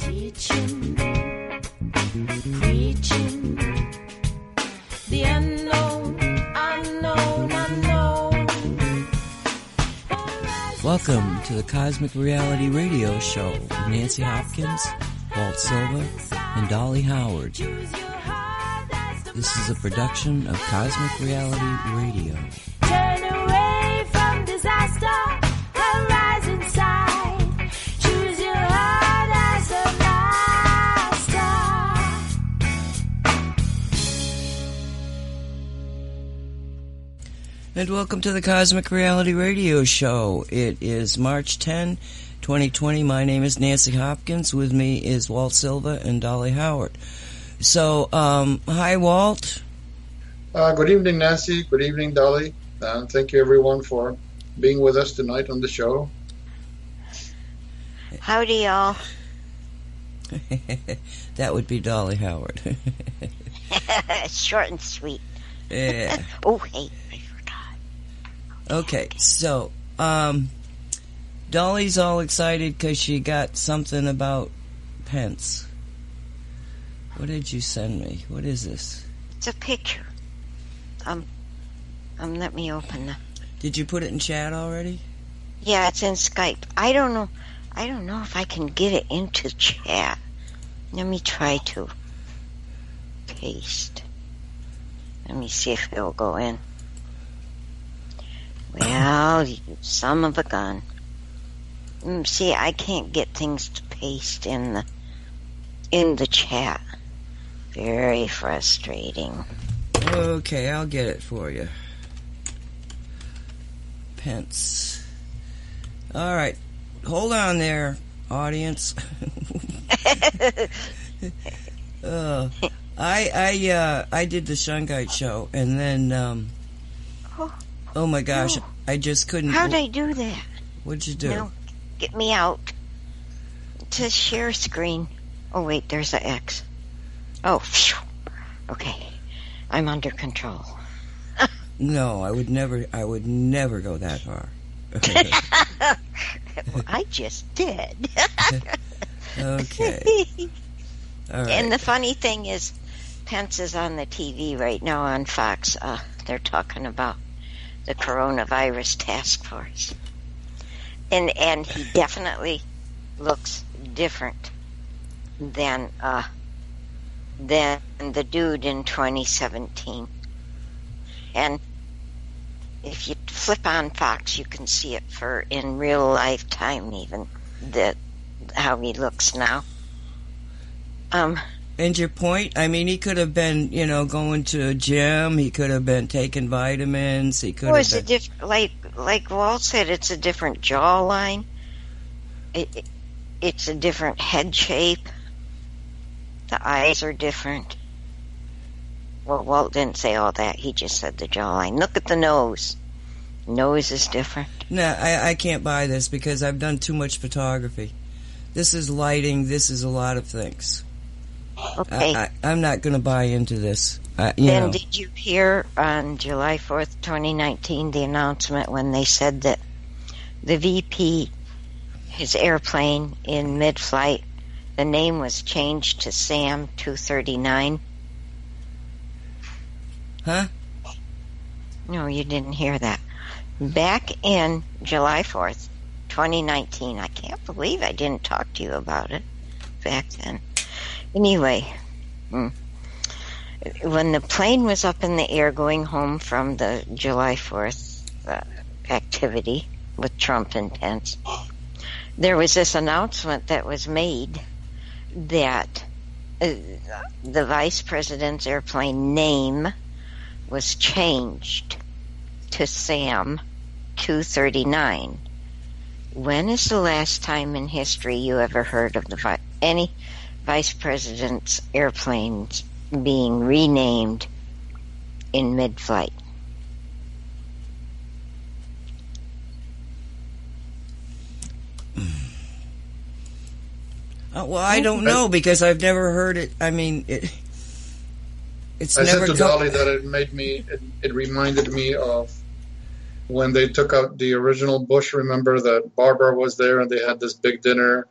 Teaching, preaching, the unknown, unknown, unknown. Welcome to the Cosmic Reality Radio Show with Nancy Hopkins, Walt Silva, and Dolly Howard. Choose your heart, that's the This is a production of Cosmic Reality Radio. And welcome to the Cosmic Reality Radio Show. It is March 10, 2020. My name is Nancy Hopkins. With me is Walt Silva and Dolly Howard. So, um, hi, Walt. Uh, good evening, Nancy. Good evening, Dolly. And thank you, everyone, for being with us tonight on the show. Howdy, y'all. that would be Dolly Howard. Short and sweet. yeah. Oh, hey, I forgot. Okay, so um, Dolly's all excited because she got something about Pence. What did you send me? What is this? It's a picture. Um, um, let me open the. Did you put it in chat already? Yeah, it's in Skype. I don't know. I don't know if I can get it into chat. Let me try to paste. Let me see if it'll go in. Well, you son of a gun. Mm, See, I can't get things to paste in the in the chat. Very frustrating. Okay, I'll get it for you. Pence. All right, hold on there, audience. uh, I I uh, I did the Shungite show, and then um, Oh. Oh my gosh, No. I just couldn't. How'd I do that? What'd you do? No, get me out to share screen. Oh wait, there's an X. Oh, phew. okay, I'm under control. No, I would never. I would never go that far. Well, I just did. okay. All right. And the funny thing is, Pence is on the TV right now on Fox. Uh, they're talking about the coronavirus task force, and and he definitely looks different than uh, than the dude in 2017. And if you flip on Fox, you can see it for in real life time, even that how he looks now. Um. And your point? I mean, he could have been, you know, going to a gym. He could have been taking vitamins. He could Well, have it's a been. diff- like like Walt said, it's a different jawline. It, it, it's a different head shape. The eyes are different. Well, Walt didn't say all that. He just said the jawline. Look at the nose. Nose is different. No, I, I can't buy this because I've done too much photography. This is lighting. This is a lot of things. Okay. I, I'm not going to buy into this. I, you then know, did you hear on July 4th, 2019, the announcement when they said that the VP, his airplane in mid-flight, the name was changed to Sam 239? huh? No, you didn't hear that. Back in July 4th, 2019, I can't believe I didn't talk to you about it back then. Anyway, hmm. when the plane was up in the air going home from the July 4th uh, activity with Trump and Pence, there was this announcement that was made that uh, the vice president's airplane name was changed to Sam 239. When is the last time in history you ever heard of the any vice president's airplanes being renamed in mid-flight? Uh, well, I don't know because I've never heard it. I mean, it. It's I never said to come- Dolly that it made me, it, it reminded me of when they took out the original Bush. Remember that Barbara was there and they had this big dinner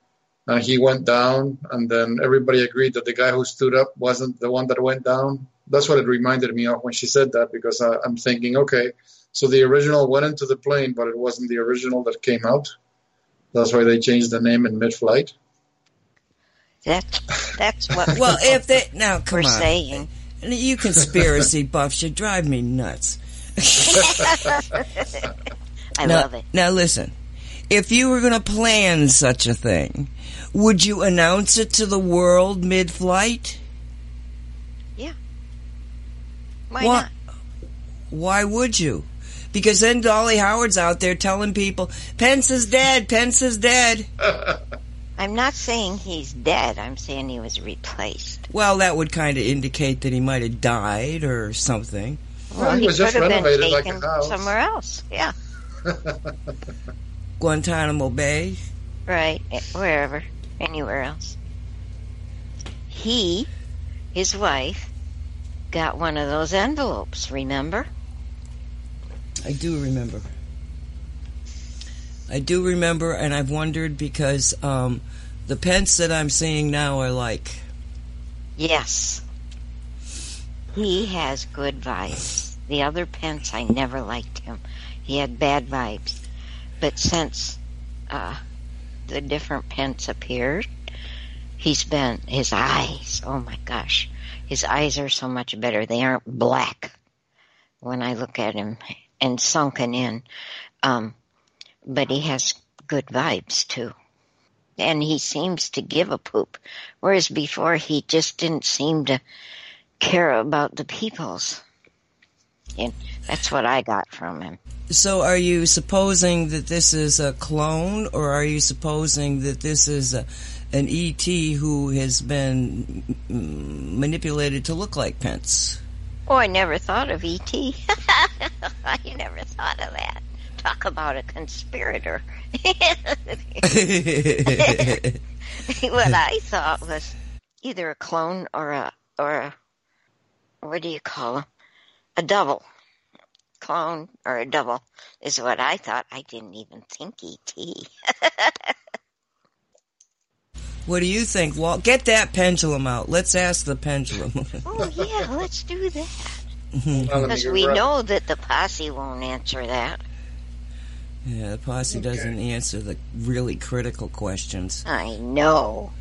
and he went down, and then everybody agreed that the guy who stood up wasn't the one that went down. That's what it reminded me of when she said that because I, I'm thinking, okay, so the original went into the plane, but it wasn't the original that came out. That's why they changed the name in mid-flight. That's that's what Well, people if they now come were on, saying. you conspiracy buffs, you drive me nuts. I now, love it. Now listen, if you were going to plan such a thing, would you announce it to the world mid-flight? Yeah. Why Wha- not? Why would you? Because then Dolly Howard's out there telling people, Pence is dead, Pence is dead. I'm not saying he's dead. I'm saying he was replaced. Well, that would kind of indicate that he might have died or something. Well, he he was just could have been renovated like a taken house. somewhere else. Yeah, Guantanamo Bay. right. Wherever, anywhere else. He, his wife, got one of those envelopes. Remember? I do remember. I do remember, and I've wondered because um, the Pence that I'm seeing now are like, Yes. He has good vibes. The other Pence, I never liked him. He had bad vibes. But since uh, the different Pence appeared, he's been, his eyes, oh my gosh, his eyes are so much better. They aren't black when I look at him and sunken in. Um, but he has good vibes too. And he seems to give a poop. Whereas before he just didn't seem to care about the peoples. And that's what I got from him. So are you supposing that this is a clone, or are you supposing that this is a, an ET who has been manipulated to look like Pence? Oh, I never thought of E.T. I never thought of that. Talk about a conspirator. what I thought was either a clone or a or a what do you call them? A double. Clone or a double is what I thought. I didn't even think E.T. what do you think, Walt? Get that pendulum out. Let's ask the pendulum. oh yeah, let's do that. Now, let me Because we right- know that the posse won't answer that. yeah, the posse doesn't answer the really critical questions. I know.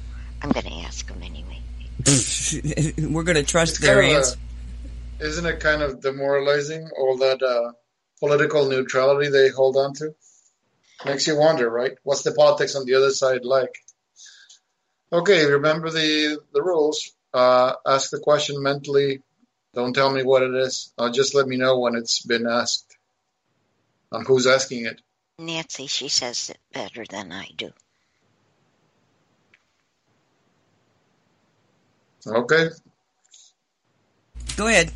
I'm going to ask him anyway. We're going to trust It's their kind of a- answer. Isn't it kind of demoralizing all that uh, political neutrality they hold on to? Makes you wonder, right? What's the politics on the other side like? Okay, remember the the rules. Uh, ask the question mentally. Don't tell me what it is. Uh, just let me know when it's been asked. And who's asking it? Nancy, she says it better than I do. Okay. Go ahead.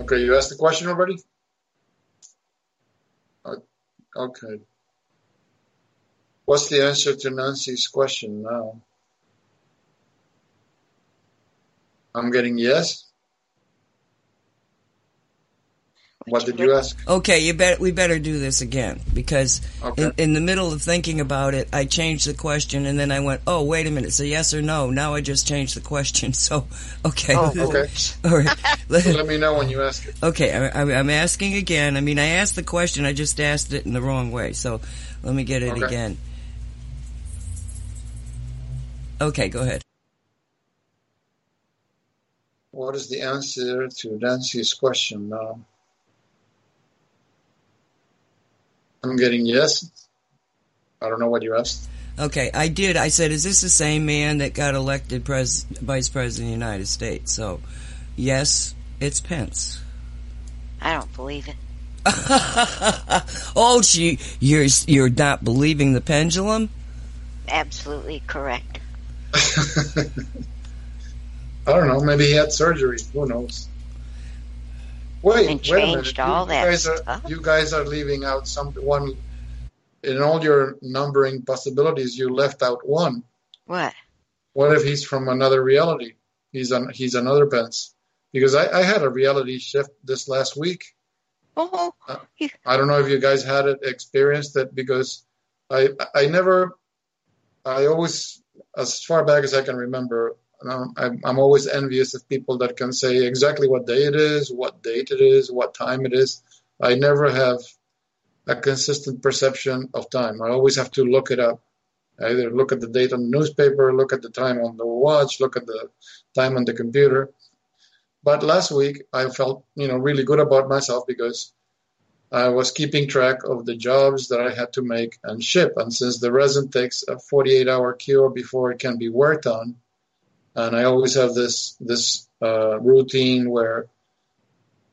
Okay, you asked the question already? Uh, Okay. What's the answer to Nancy's question now? I'm getting yes. What did you ask? Okay, you bet. We better do this again because Okay. in, in the middle of thinking about it, I changed the question and then I went, "Oh, wait a minute, so yes or no." Now I just changed the question. So, okay, Oh, Okay. all right. So let me know when you ask it. Okay, I, I, I'm asking again. I mean, I asked the question, I just asked it in the wrong way. So let me get it Okay. again. Okay, go ahead. What is the answer to Nancy's question now? I'm getting yes. I don't know what you asked. Okay, I did. I said, is this the same man that got elected pres- vice president of the United States? So, yes, it's Pence. I don't believe it. oh, she, you're you're not believing the pendulum? Absolutely correct. I don't know. Maybe he had surgery. Who knows? Wait, And wait a minute. all you that guys are stuff. you guys are leaving out some one. In all your numbering possibilities, you left out one. What? What if he's from another reality? He's on. He's another Pence. Because I, I had a reality shift this last week. Oh, uh, I don't know if you guys had it experienced it because I I never I always, as far back as I can remember, Um, I'm, I'm always envious of people that can say exactly what day it is, what date it is, what time it is. I never have a consistent perception of time. I always have to look it up. I either look at the date on the newspaper, look at the time on the watch, look at the time on the computer. But last week I felt, you know, really good about myself because I was keeping track of the jobs that I had to make and ship. And since the resin takes a 48 hour cure before it can be worked on, and I always have this this uh, routine where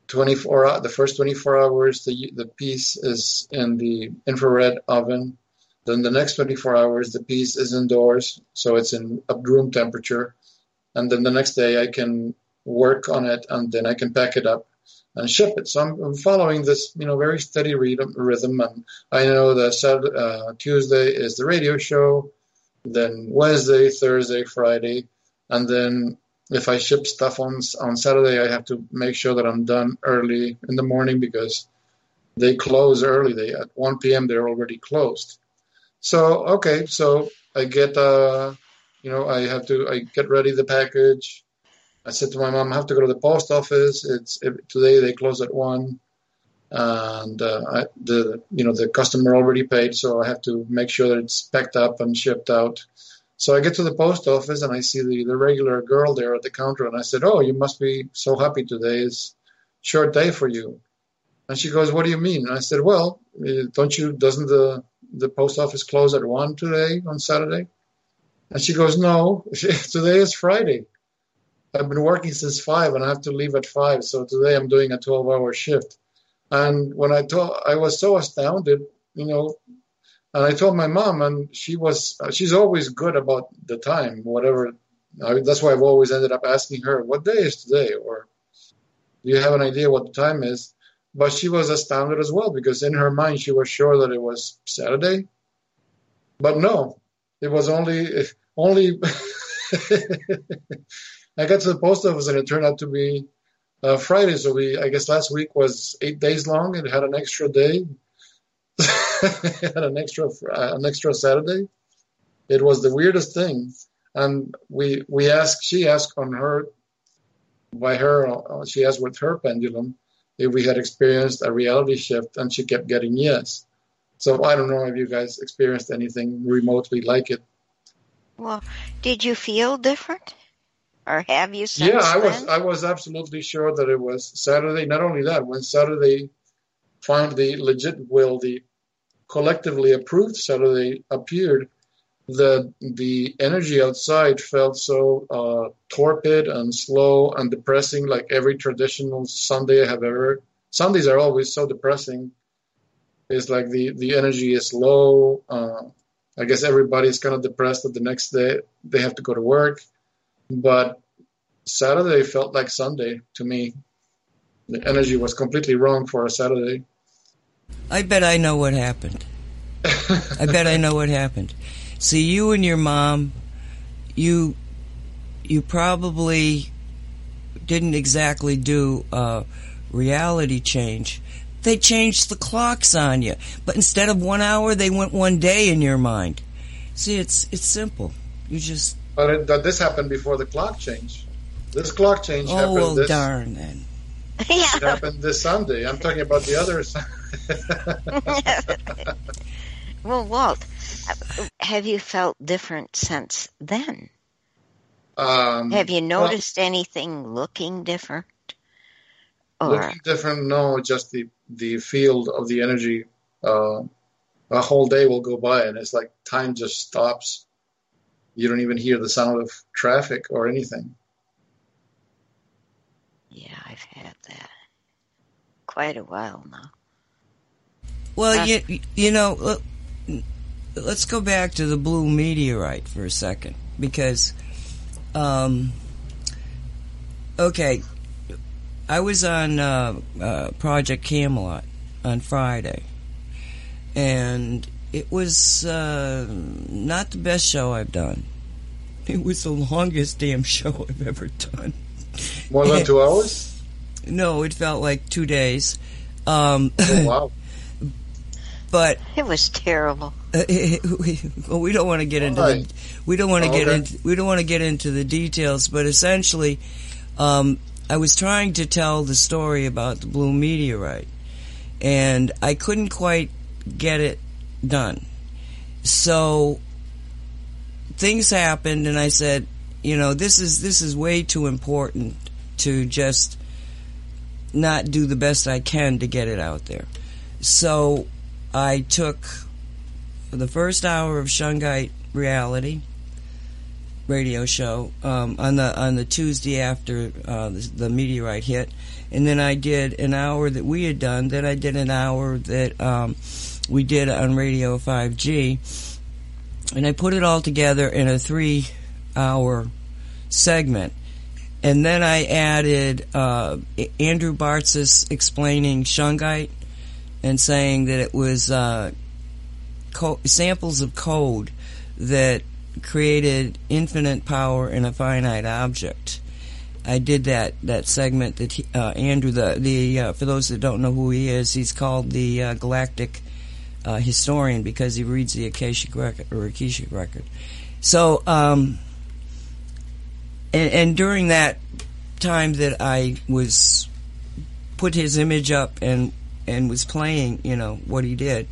24 the first 24 hours the the piece is in the infrared oven. Then the next 24 hours the piece is indoors so it's in room temperature. And then the next day I can work on it and then I can pack it up and ship it. So I'm, I'm following this you know very steady rhythm rhythm. And I know that uh, Tuesday is the radio show then Wednesday Thursday Friday and then if I ship stuff on on Saturday, I have to make sure that I'm done early in the morning because they close early. They at 1 p.m. they're already closed. So okay, so I get uh, you know, I have to I get ready the package. I said to my mom, I have to go to the post office. It's it, today they close at one, and uh, I, the you know the customer already paid, so I have to make sure that it's packed up and shipped out. So I get to the post office and I see the, the regular girl there at the counter and I said, Oh, you must be so happy today. It's short day for you. And she goes, What do you mean? And I said, Well, eh, don't you, doesn't the, the post office close at one today on Saturday? And she goes, No, today is Friday. I've been working since five and I have to leave at five. So today I'm doing a 12 hour shift. And when I told, I was so astounded, you know, and I told my mom, and she was, she's always good about the time, whatever. That's why I've always ended up asking her, what day is today? Or do you have an idea what the time is? But she was astounded as well because in her mind she was sure that it was Saturday. But no, it was only, only, I got to the post office and it turned out to be uh, Friday. So we, I guess last week was eight days long. It had an extra day had an extra an extra Saturday. It was the weirdest thing, and we we asked. She asked on her by her. Uh, she asked with her pendulum if we had experienced a reality shift, and she kept getting yes. So I don't know if you guys experienced anything remotely like it. Well, did you feel different? Or have you yeah, I was? I was absolutely sure that it was Saturday. Not only that, when Saturday finally legit will the collectively approved Saturday appeared, the the energy outside felt so uh, torpid and slow and depressing, like every traditional Sunday I have ever. Sundays are always so depressing. It's like the the energy is low. Uh, I guess everybody's kind of depressed that the next day they have to go to work, but Saturday felt like Sunday to me. The energy was completely wrong for a Saturday. I bet I know what happened. I bet I know what happened. See, you and your mom, you, you probably didn't exactly do a reality change. They changed the clocks on you, but instead of one hour, they went one day in your mind. See, it's it's simple. You just But it, that this happened before the clock change. This clock change oh happened. well, this, darn then. It happened this Sunday. I'm talking about the others. well, Walt, have you felt different since then? um, Have you well, noticed anything looking different? Or looking different? No, just the the field of the energy. Uh, a whole day will go by, and it's like time just stops. You don't even hear the sound of traffic or anything. yeah, I've had that quite a while now. Well, Uh, you you know, let's go back to the blue meteorite for a second because, um, okay, I was on uh, uh, Project Camelot on Friday, and it was uh, not the best show I've done. It was the longest damn show I've ever done. More than two hours? No, it felt like two days. Um, Oh, wow. but It was terrible. well, we don't want to get into Why? the, we don't want to Oh, get into we don't want to get into the details, but essentially, um, I was trying to tell the story about the blue meteorite, and I couldn't quite get it done. So things happened, and I said, you know, this is this is way too important to just not do the best I can to get it out there. So I took the first hour of Shungite Reality radio show um, on the on the Tuesday after uh, the, the meteorite hit, and then I did an hour that we had done. Then I did an hour that um, we did on Radio 5G, and I put it all together in a three-hour segment. And then I added uh, Andrew Bartzis explaining Shungite and saying that it was uh, co- samples of code that created infinite power in a finite object. I did that that segment that he, uh, Andrew the the uh, for those that don't know who he is, he's called the uh, galactic uh, historian because he reads the Akashic record or Akashic record. So um, and, and during that time that I was put his image up and and was playing, you know, what he did,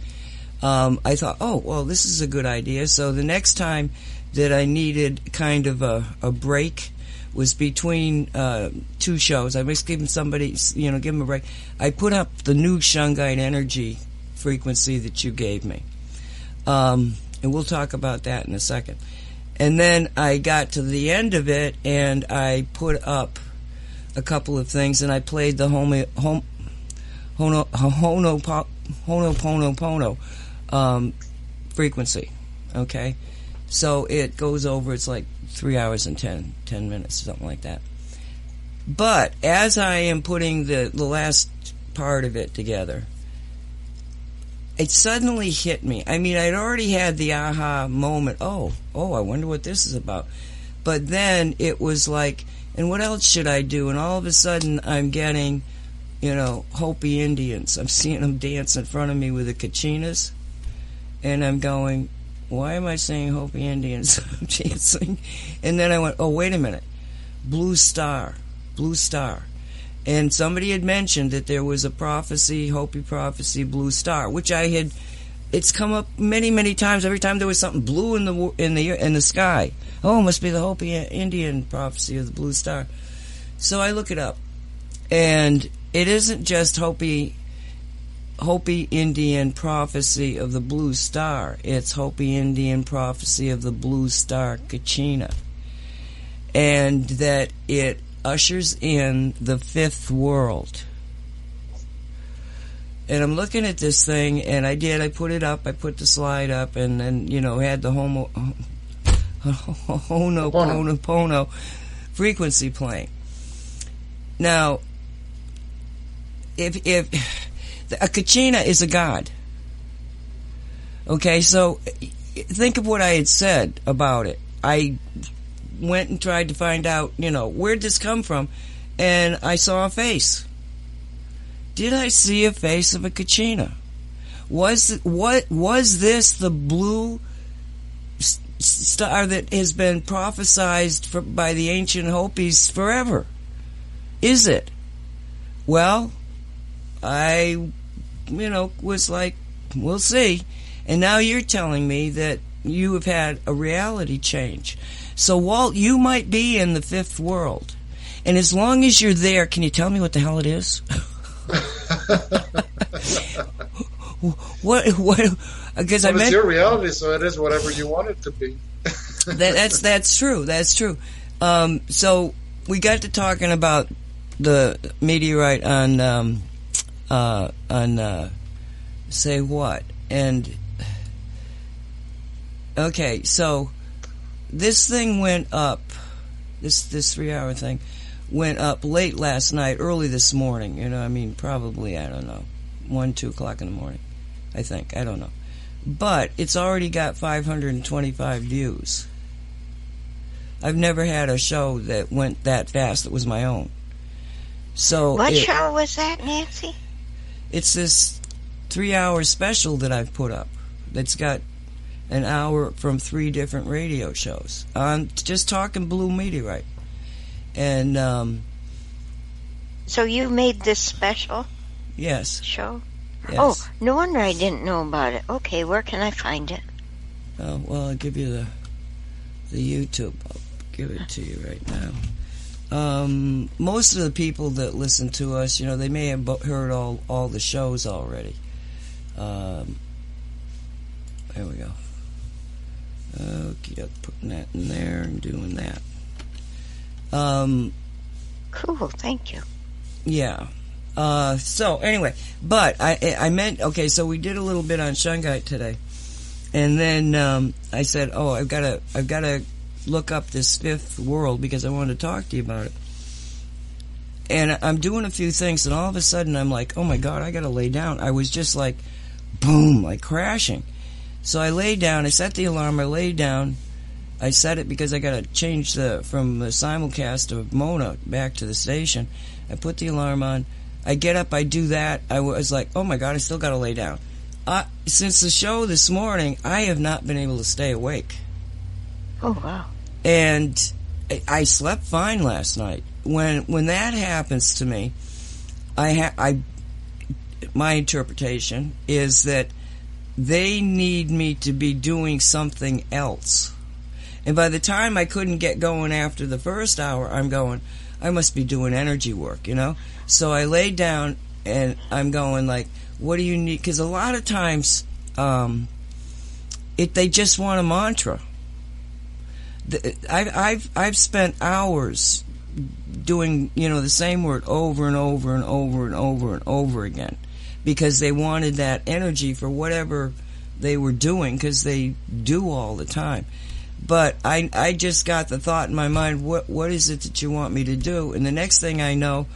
um, I thought, oh, well, this is a good idea. So the next time that I needed kind of a, a break was between uh, two shows. I was giving somebody, you know, give him a break. I put up the new Shungite energy frequency that you gave me. Um, and we'll talk about that in a second. And then I got to the end of it and I put up a couple of things and I played the home, home, hono, hono, po- hono, pono, pono, um, frequency. Okay. So it goes over, it's like three hours and 10, 10 minutes, something like that. But as I am putting the, the last part of it together, it suddenly hit me. I mean, I'd already had the aha moment. Oh, oh, I wonder what this is about. But then it was like, and what else should I do? And all of a sudden, I'm getting, you know, Hopi Indians. I'm seeing them dance in front of me with the kachinas. And I'm going, why am I saying Hopi Indians? I'm dancing. And then I went, oh, wait a minute. Blue Star. Blue Star. And somebody had mentioned that there was a prophecy, Hopi prophecy, Blue Star, which I had. It's come up many, many times. Every time there was something blue in the in the in the sky, oh, it must be the Hopi Indian prophecy of the Blue Star. So I look it up, and it isn't just Hopi Hopi Indian prophecy of the Blue Star. It's Hopi Indian prophecy of the Blue Star Kachina, and that it ushers in the fifth world. And I'm looking at this thing, and I did. I put it up. I put the slide up, and then you know had the homo hono pono pono frequency playing. Now, if if a kachina is a god, okay, so think of what I had said about it. I went and tried to find out, you know, where'd this come from, and I saw a face. Did I see a face of a kachina? Was what was this the blue star that has been prophesized for, by the ancient Hopis forever? Is it? Well, I, you know, was like, we'll see. And now you're telling me that you have had a reality change. So, Walt, you might be in the fifth world. And as long as you're there, can you tell me what the hell it is? what, what, because I But it's meant, your reality, so it is whatever you want it to be. that, that's that's true. That's true. Um, so we got to talking about the meteorite on um, uh, on uh, say what and okay. So this thing went up. This this three hour thing went up late last night, early this morning. You know, I mean, probably I don't know, one two o'clock in the morning. I think I don't know, but it's already got 525 views. I've never had a show that went that fast that was my own. So What it- show was that, Nancy? It's this three hour special that I've put up that's got an hour from three different radio shows. I'm just talking blue meteorite. And, um, So you made this special yes, show? yes. Oh, no wonder I didn't know about it. Okay, where can I find it? Oh, well, I'll give you the the YouTube. I'll give it to you right now. Um, most of the people that listen to us, you know, they may have heard all all the shows already. Um, there we go. Okay, putting that in there and doing that. Um, Cool, thank you. yeah. Uh, so anyway, but I I meant okay. So we did a little bit on Shungite today, and then um, I said, oh, I've got to I've got to look up this fifth world because I wanted to talk to you about it. And I'm doing a few things, and all of a sudden I'm like, oh my god, I got to lay down. I was just like, boom, like crashing. So I lay down. I set the alarm. I lay down. I set it because I got to change the from the simulcast of Mona back to the station. I put the alarm on. I get up. I do that. I was like, oh my god, I still got to lay down. Uh, since the show this morning, I have not been able to stay awake, Oh, wow. And I- slept fine last night. When when that happens to me, I ha- I my interpretation is that they need me to be doing something else. And by the time I couldn't get going after the first hour, I'm going, I must be doing energy work, you know? So I laid down and I'm going like, what do you need? Because a lot of times, um, it they just want a mantra. I've I've I've spent hours doing you know the same word over and over and over and over and over again because they wanted that energy for whatever they were doing because they do all the time. But I I just got the thought in my mind, what what is it that you want me to do? And the next thing I know,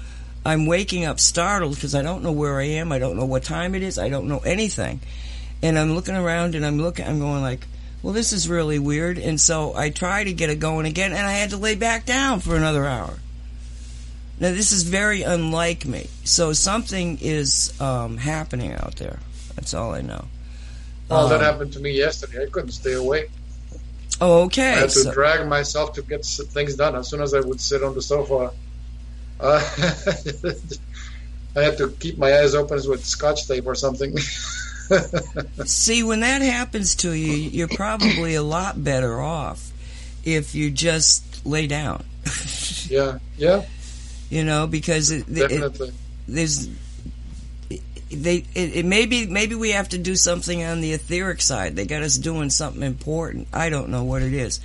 I'm waking up startled because I don't know where I am. I don't know what time it is. I don't know anything. And I'm looking around and I'm looking. I'm going like, well, this is really weird. And so I try to get it going again, and I had to lay back down for another hour. Now this is very unlike me. So something is um, happening out there. That's all I know. Well, that Um, happened to me yesterday. I couldn't stay awake. Oh, okay. I had to So- drag myself to get things done. As soon as I would sit on the sofa, uh, I had to keep my eyes open with scotch tape or something. See, when that happens to you, you're probably a lot better off if you just lay down. yeah, yeah, You know, because it, it, definitely. there's they it, it maybe maybe we have to do something on the etheric side. They got us doing something important. I don't know what it is,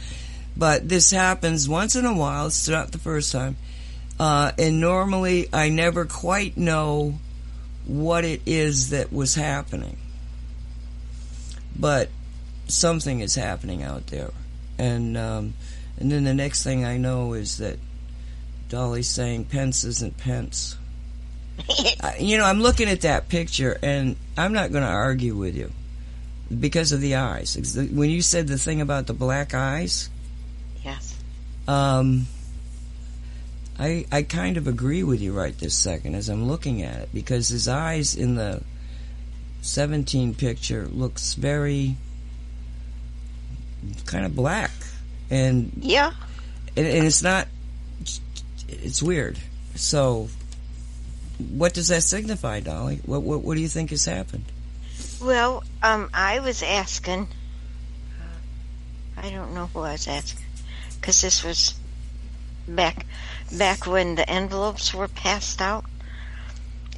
but this happens once in a while. It's not the first time, uh, and normally I never quite know what it is that was happening, but something is happening out there, and um, and then the next thing I know is that Dolly's saying Pence isn't Pence. I- you know, I'm looking at that picture, and I'm not going to argue with you because of the eyes. When you said the thing about the black eyes, yes. um, I I kind of agree with you right this second as I'm looking at it because his eyes in the 17 picture looks very kind of black, and Yeah. and, and it's not. It's weird. So, what does that signify, Dolly? What what what do you think has happened? Well, um, I was asking. I don't know who I was asking, because this was back back when the envelopes were passed out,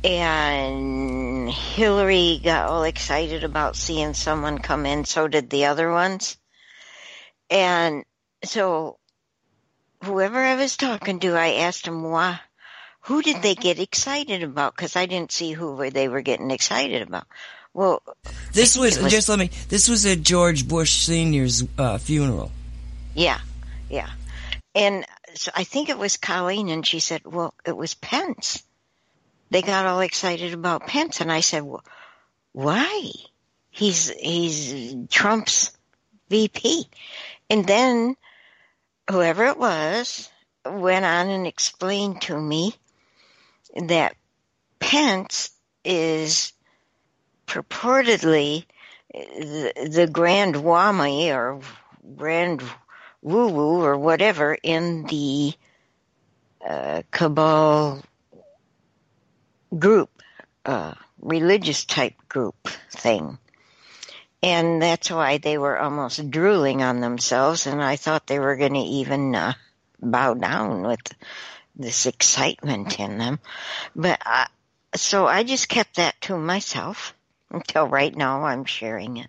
and Hillary got all excited about seeing someone come in. So did the other ones, and so whoever I was talking to, I asked him why. Who did they get excited about? Because I didn't see who they were getting excited about. Well, This was, was- just let me. This was at George Bush Senior's uh, funeral. Yeah, yeah. And so I think it was Colleen, and she said, well, it was Pence. They got all excited about Pence, and I said, well, why? He's, he's Trump's VP. And then whoever it was went on and explained to me that Pence is purportedly the, the Grand Wami or Grand Woo Woo or whatever in the uh, Cabal group, uh, religious type group thing. And that's why they were almost drooling on themselves, and I thought they were going to even uh, bow down with this excitement in them. But I, so I just kept that to myself until right now I'm sharing it.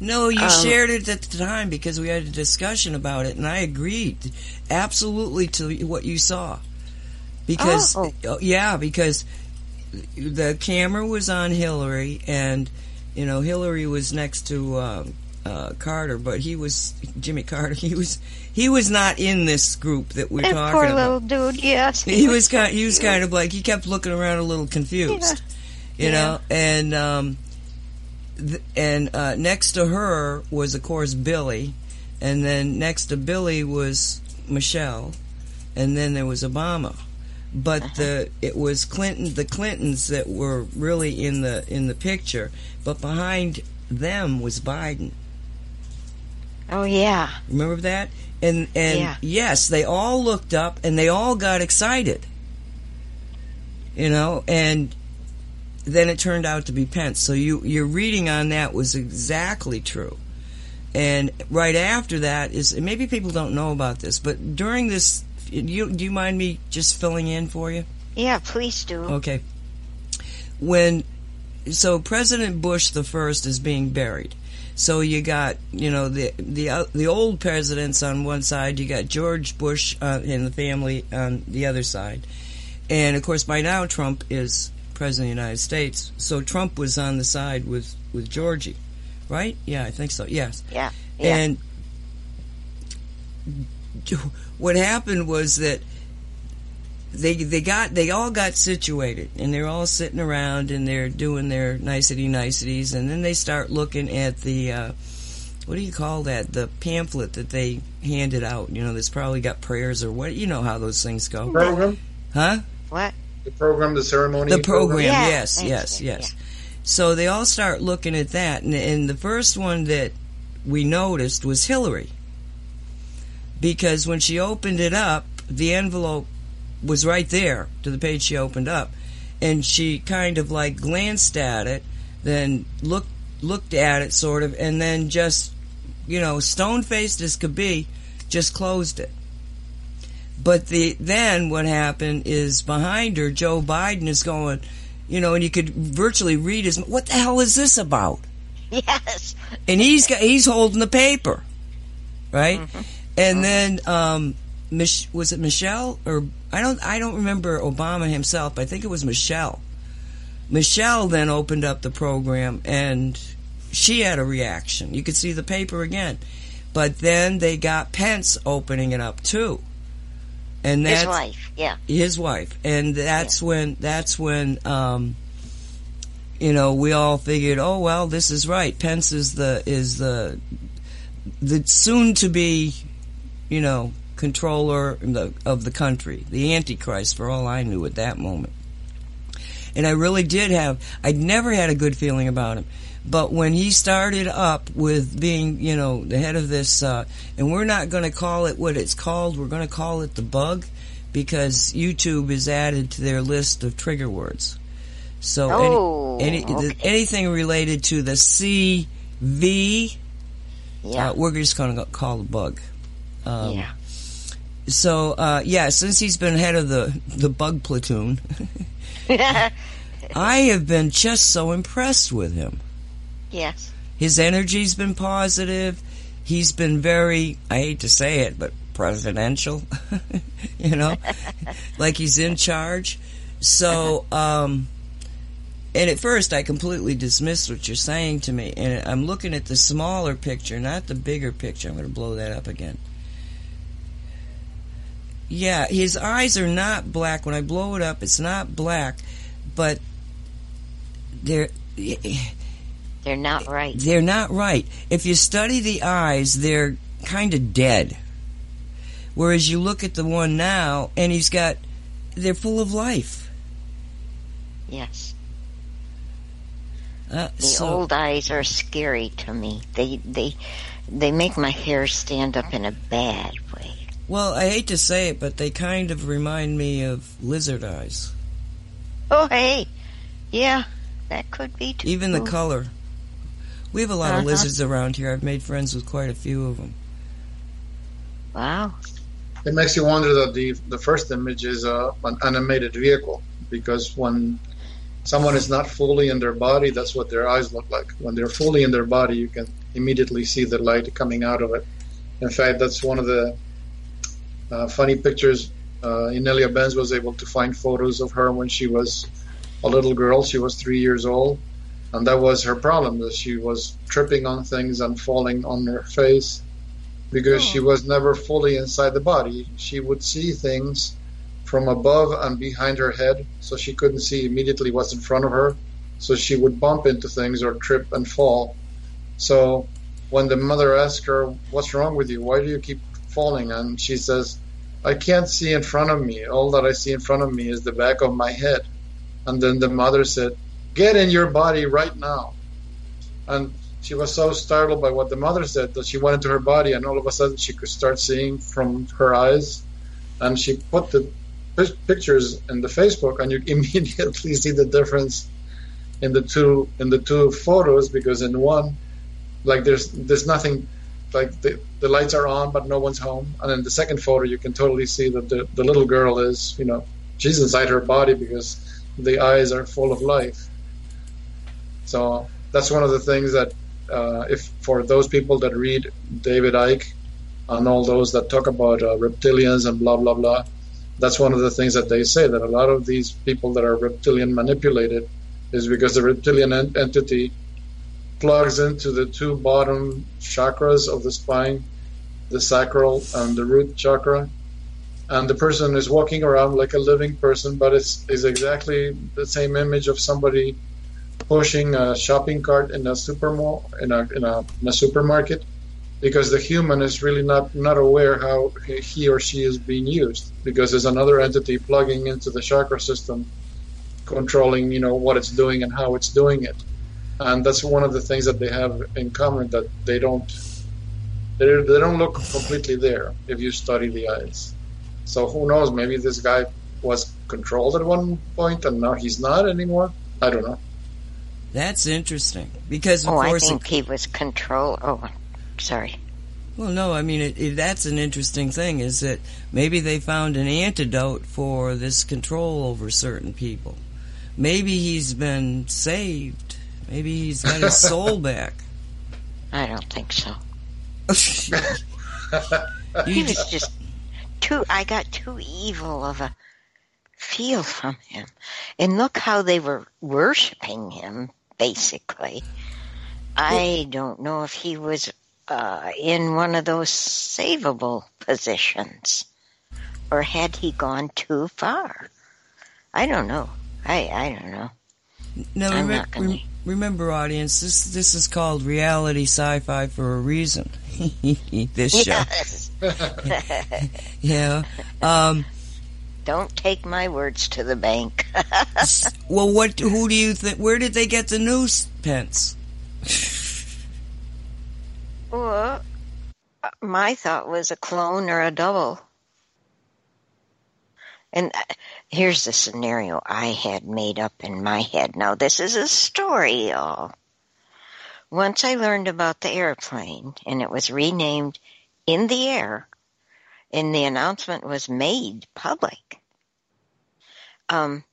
No, you Um, shared it at the time because we had a discussion about it, and I agreed absolutely to what you saw. Because, Oh. uh, yeah, because the camera was on Hillary, and you know Hillary was next to uh, uh, Carter, but he was Jimmy Carter. He was he was not in this group that we're That talking poor about. little dude, yes. he was kind. He was kind of like he kept looking around a little confused, you Yeah. know. And um, th- and uh, next to her was of course Billy, and then next to Billy was Michelle, and then there was Obama. But Uh-huh. the it was Clinton, the Clintons that were really in the in the picture, but behind them was Biden. Oh yeah. Remember that? And and Yeah. yes, they all looked up and they all got excited. You know, and then it turned out to be Pence. So you your reading on that was exactly true. And right after that is maybe people don't know about this, but during this you do you mind me just filling in for you? Yeah, please do. Okay. When so President Bush the first is being buried. So you got you know the the uh, the old presidents on one side, you got George Bush uh, and the family on the other side, and of course by now Trump is president of the United States. So Trump was on the side with with Georgie, right? Yeah, I think so. Yes. Yeah. Yeah. And what happened was that they they got they all got situated and they're all sitting around and they're doing their nicety niceties and then they start looking at the uh, what do you call that? The pamphlet that they handed out you know that's probably got prayers or what you know how those things go. Program, huh? What? the program, the ceremony. the program Yeah, yes thanks, yes yeah, yes. so they all start looking at that and, and the first one that we noticed was hillary because when she opened it up the envelope was right there to the page she opened up and she kind of like glanced at it then looked looked at it sort of and then just you know stone faced as could be just closed it but the then what happened is behind her joe biden is going you know and you could virtually read his what the hell is this about Yes. and he's got he's holding the paper, right? Mm-hmm. And then um, Mich- was it Michelle or I don't I don't remember Obama himself. I think it was Michelle. Michelle then opened up the program and she had a reaction. You could see the paper again, but then they got Pence opening it up too, and that's His wife. Yeah. his wife, and that's when that's when um, you know we all figured, oh well, this is right. Pence is the is the the soon to be, you know, controller of the, of the country, the Antichrist, for all I knew at that moment. And I really did have, I'd never had a good feeling about him. But when he started up with being, you know, the head of this, uh, and we're not going to call it what it's called, we're going to call it the bug because YouTube is added to their list of trigger words. So Oh, any, any, okay. anything related to the CV, Yeah. uh, we're just going to call the bug. Um, yeah. So uh, yeah, since he's been head of the the bug platoon, I have been just so impressed with him. yes. His energy's been positive. He's been very, I hate to say it, but presidential, you know, like he's in charge. So, um, and at first I completely dismissed what you're saying to me. And I'm looking at the smaller picture, not the bigger picture. I'm going to blow that up again. Yeah, his eyes are not black. When I blow it up, it's not black, but they're They're not right. they're not right. If you study the eyes, they're kind of dead. Whereas you look at the one now, and he's got, they're full of life. Yes. Uh, The so, old eyes are scary to me. They they they make my hair stand up in a bad way. Well, I hate to say it, but they kind of remind me of lizard eyes. Oh hey, yeah, that could be too. Even the color. We have a lot of Uh-huh. lizards around here. I've made friends with quite a few of them. wow. It makes you wonder that the the first image is uh, an animated vehicle because when someone is not fully in their body, that's what their eyes look like. When they're fully in their body, you can immediately see the light coming out of it. In fact, that's one of the uh, funny pictures. Uh, Inelia Benz was able to find photos of her when she was a little girl. She was three years old, and that was her problem. That she was tripping on things and falling on her face because she was never fully inside the body. She would see things from above and behind her head, so she couldn't see immediately what's in front of her. So she would bump into things or trip and fall. So when the mother asked her, What's wrong with you? Why do you keep falling? And she says, I can't see in front of me. All that I see in front of me is the back of my head. And then the mother said, Get in your body right now. And she was so startled by what the mother said that she went into her body, and all of a sudden she could start seeing from her eyes. And she put the pi- pictures in the Facebook, and you immediately see the difference in the two in the two photos because in one, like there's there's nothing, like the the lights are on but no one's home, and in the second photo you can totally see that the the little girl is you know she's inside her body because the eyes are full of life. So that's one of the things that uh, if for those people that read David Icke and all those that talk about uh, reptilians and blah blah blah, that's one of the things that they say that a lot of these people that are reptilian manipulated is because the reptilian en- entity plugs into the two bottom chakras of the spine, the sacral and the root chakra, and the person is walking around like a living person, but it's is exactly the same image of somebody pushing a shopping cart in a supermall in a in a, in a supermarket because the human is really not not aware how he or she is being used because there's another entity plugging into the chakra system controlling you know what it's doing and how it's doing it and that's one of the things that they have in common that they don't they, they don't look completely there if you study the eyes so who knows maybe this guy was controlled at one point and now he's not anymore i don't know That's interesting because, of Oh, I course, think he was controlled. Oh, sorry. well, no, I mean, it, it, that's an interesting thing is that maybe they found an antidote for this control over certain people. Maybe he's been saved. Maybe he's got his soul back. I don't think so. He was just too. I got too evil of a feel from him, and look how they were worshiping him. Basically, I don't know if he was uh, in one of those savable positions, or had he gone too far? I don't know. I I don't know. Now, I'm not gonna- remember, audience, this this is called reality sci-fi for a reason. this show, yeah. Um, Don't take my words to the bank. well, what? Who do you think? Where did they get the news, Pence? Well, my thought was a clone or a double. And uh, here's the scenario I had made up in my head. Now, this is a story, y'all. Once I learned about the airplane and it was renamed In the Air, and the announcement was made public, um,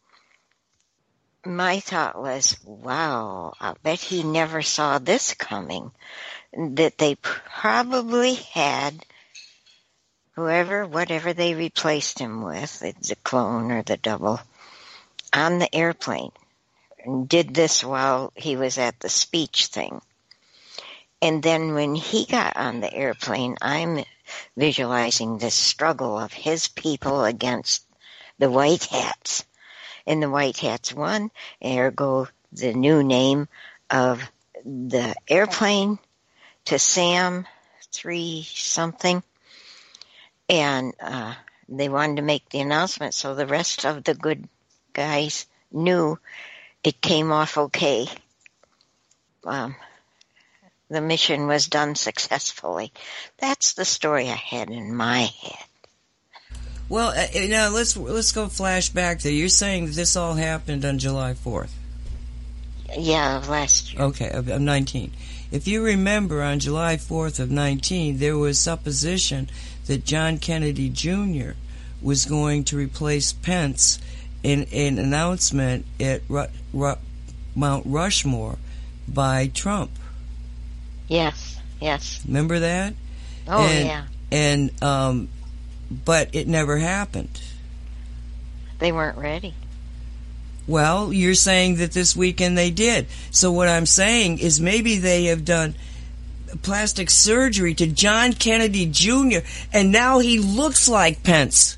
my thought was, wow, I bet he never saw this coming that they probably had whoever, whatever they replaced him with, the clone or the double, on the airplane. Did this while he was at the speech thing. And then when he got on the airplane, I'm visualizing this struggle of his people against the white hats. And the white hats won, ergo the new name of the airplane to Sam three something, and uh, they wanted to make the announcement so the rest of the good guys knew it came off okay. um, the mission was done successfully. That's the story I had in my head. Well, uh, now let's let's go flashback there. You're saying this all happened on July 4th. Yeah, of last year. Okay, of, of 19. If you remember, on July 4th of 19, there was supposition that John Kennedy Jr. was going to replace Pence in an announcement at Ru- Ru- Mount Rushmore by Trump. Yes, yes. Remember that? Oh, And- yeah. And um, but it never happened. They weren't ready. Well, you're saying that this weekend they did. So what I'm saying is maybe they have done plastic surgery to John Kennedy Jr. and now he looks like Pence.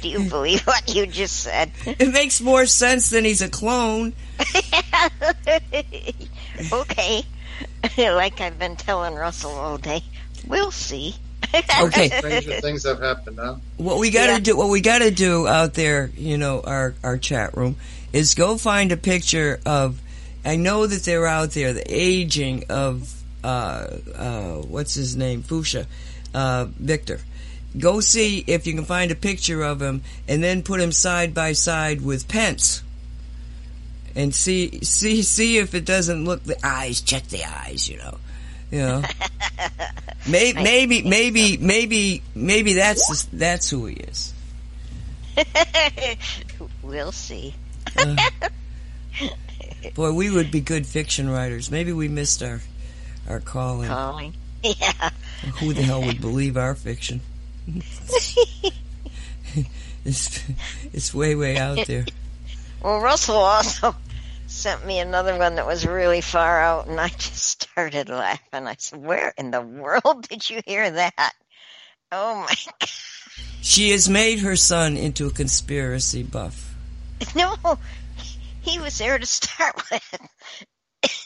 Do you believe what you just said? It makes more sense than he's a clone. okay. like I've been telling Russell all day. We'll see. Okay. Stranger things have happened, huh? What we got to Yeah. do, what we got to do out there, you know, our our chat room, is go find a picture of. I know that they're out there, the aging of uh, uh, what's his name, Fusca, uh, Victor. Go see if you can find a picture of him, and then put him side by side with Pence, and see see see if it doesn't look the eyes. Check the eyes, you know, know. Maybe, maybe, maybe, maybe, maybe that's that's who he is. we'll see. Uh, boy, we would be good fiction writers. Maybe we missed our our calling. Calling. Yeah. Who the hell would believe our fiction? it's it's way way out there. Well, Russell also sent me another one that was really far out, and I just started laughing. I said, Where in the world did you hear that? Oh my God. She has made her son into a conspiracy buff. No, he was there to start with.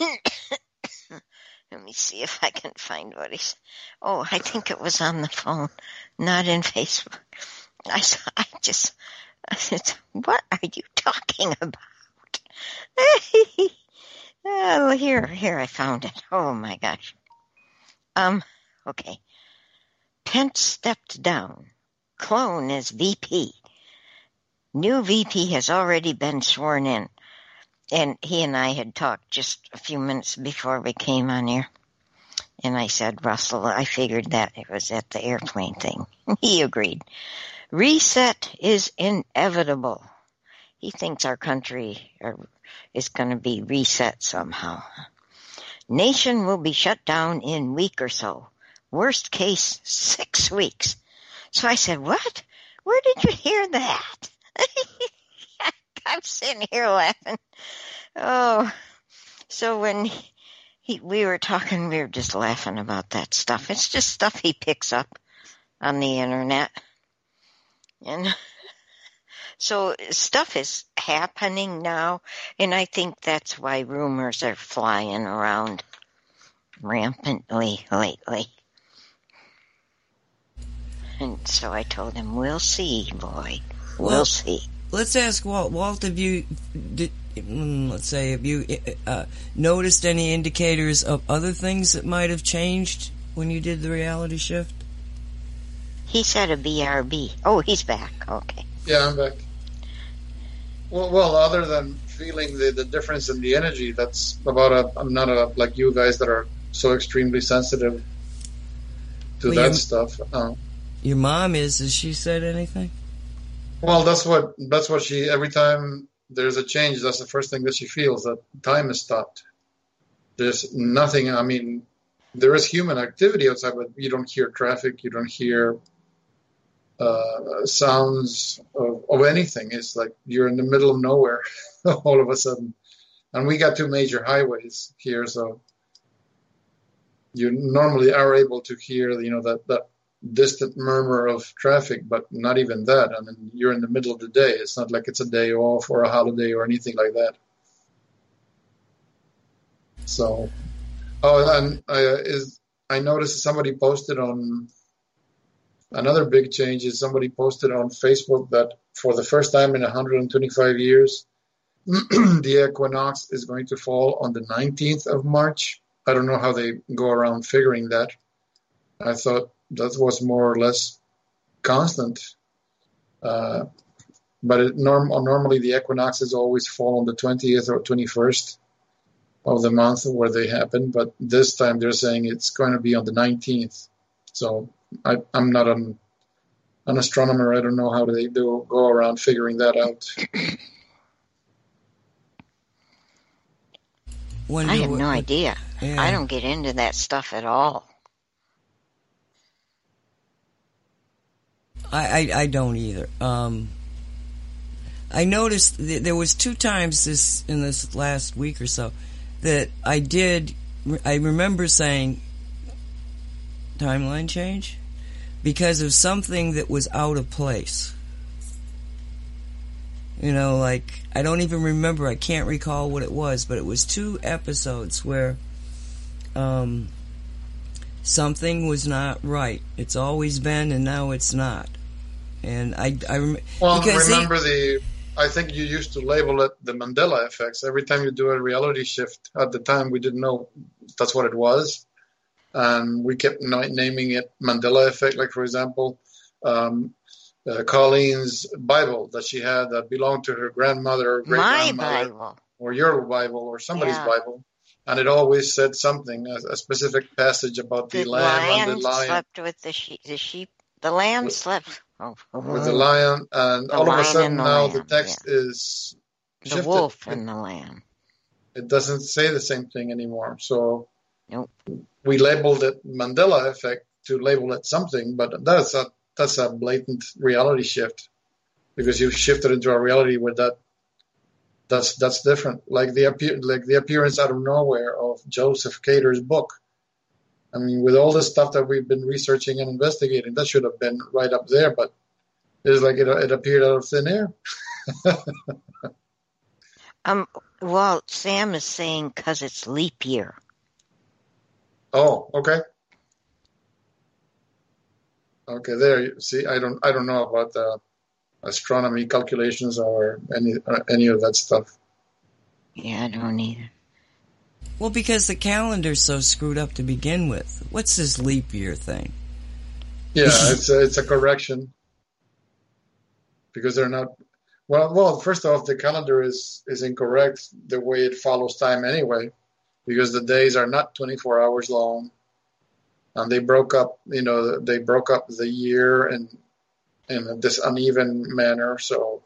Let me see if I can find what he's. Oh, I think it was on the phone, not in Facebook. I, saw, I just. I said, What are you talking about? oh, here, here, I found it. Oh my gosh. Um, okay. Pence stepped down. Clone is VP. New VP has already been sworn in. And he and I had talked just a few minutes before we came on here. And I said, Russell, I figured that it was at the airplane thing. He agreed. Reset is inevitable. He thinks our country are, is going to be reset somehow. Nation will be shut down in week or so. Worst case, six weeks. So I said, what? Where did you hear that? I'm sitting here laughing. Oh, so when he, we were talking, we were just laughing about that stuff. It's just stuff he picks up on the internet. And so stuff is happening now, and I think that's why rumors are flying around rampantly lately. And so I told him, we'll see, boy. We'll Well- see. Let's ask Walt. Walt, have you, did, mm, let's say, have you uh, noticed any indicators of other things that might have changed when you did the reality shift? He said a BRB. Oh, he's back. Okay. Yeah, I'm back. Well, well, other than feeling the, the difference in the energy, that's about a. I'm not a like you guys that are so extremely sensitive to Well, that you- stuff. Uh, Your mom is. Has she said anything? well, that's what that's what she. Every time there's a change, that's the first thing that she feels that time has stopped. There's nothing. I mean, there is human activity outside, but you don't hear traffic. You don't hear uh, sounds of, of anything. It's like you're in the middle of nowhere all of a sudden. And we got two major highways here, so you normally are able to hear, you know, that, that distant murmur of traffic, but not even that. I mean, you're in the middle of the day. It's not like it's a day off or a holiday or anything like that. So, oh, and I, is I noticed somebody posted on another big change is somebody posted on Facebook that for the first time in 125 years, the equinox is going to fall on the 19th of March. I don't know how they go around figuring that. I thought that was more or less constant. Uh, but it norm- normally the equinoxes always fall on the 20th or 21st of the month where they happen. But this time they're saying it's going to be on the 19th. So I, I'm not an, an astronomer. I don't know how they do go around figuring that out. Wonder I have no what- idea. Yeah. I don't get into that stuff at all. I, I, I don't either. Um, I noticed th- there was two times this in this last week or so that I did. I remember saying timeline change because of something that was out of place. You know, like I don't even remember. I can't recall what it was, but it was two episodes where um, something was not right. It's always been, and now it's not. And I, I rem- Well, remember the. I think you used to label it the Mandela effects. Every time you do a reality shift, at the time we didn't know that's what it was, and we kept naming it Mandela effect. Like for example, um, uh, Colleen's Bible that she had that belonged to her grandmother, or great My grandmother, Bible. or your Bible, or somebody's Yeah. Bible, and it always said something, a, a specific passage about the, The lamb lion, and the lion. slept with the sheep. The sheep. The lamb With- slept. Oh, with the lion, and The all of a sudden the now the lamb, text is the shifted. wolf and the lamb. it doesn't say the same thing anymore. So Nope. we labeled it Mandela effect to label it something, but that's a that's a blatant reality shift because you've shifted into a reality where that that's that's different. Like the appear like the appearance out of nowhere of Joseph Cater's book. I mean, with all the stuff that we've been researching and investigating, that should have been right up there, but it's like it, it appeared out of thin air. Um. Well, Sam is saying because it's leap year. Oh, okay. Okay, there. you See, I don't, I don't know about the astronomy calculations or any, uh, any of that stuff. Yeah, I don't either. well, because the calendar's so screwed up to begin with. What's this leap year thing? Yeah, it's a, it's a correction because they're not. Well, well, first off, the calendar is is incorrect the way it follows time anyway, because the days are not 24 hours long, and they broke up. You know, they broke up the year in in this uneven manner. So,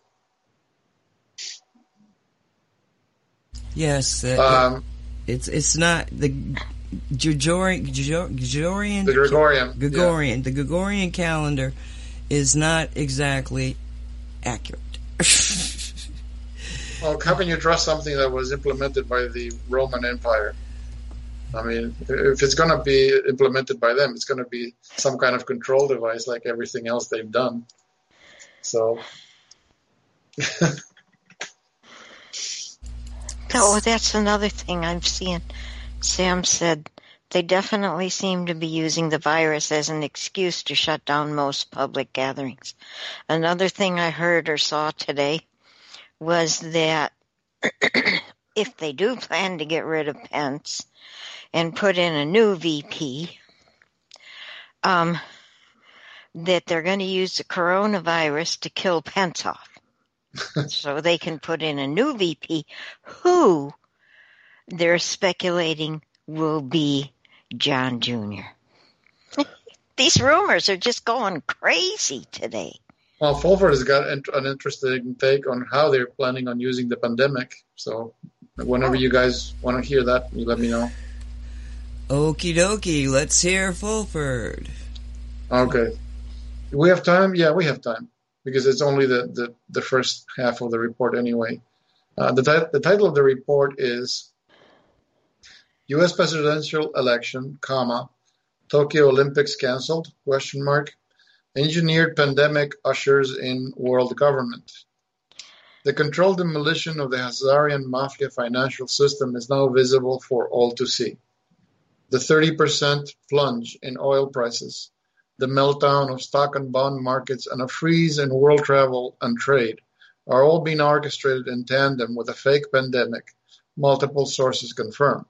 Yes, uh, um, it's it's not the Gregorian Gregorian the Gregorian. yeah. Gregorian the Gregorian calendar is not exactly accurate. Well, how can you trust something that was implemented by the Roman Empire? I mean, if it's going to be implemented by them, it's going to be some kind of control device like everything else they've done. So, Oh, that's another thing I'm seeing. Sam said they definitely seem to be using the virus as an excuse to shut down most public gatherings. Another thing I heard or saw today was that if they do plan to get rid of Pence and put in a new VP, um, that they're going to use the coronavirus to kill Pence off. so they can put in a new VP who they're speculating will be John Jr. These rumors are just going crazy today. Well, Fulford has got an interesting take on how they're planning on using the pandemic. So, whenever you guys want to hear that, you let me know. Okie dokie, let's hear Fulford. Okay. We have time? Yeah, we have time because it's only the, the, the first half of the report anyway. Uh, the, ti- the title of the report is U.S. presidential election, comma, Tokyo Olympics canceled, question mark, engineered pandemic ushers in world government. The controlled demolition of the Khazarian mafia financial system is now visible for all to see. The 30% plunge in oil prices the meltdown of stock and bond markets, and a freeze in world travel and trade are all being orchestrated in tandem with a fake pandemic, multiple sources confirm.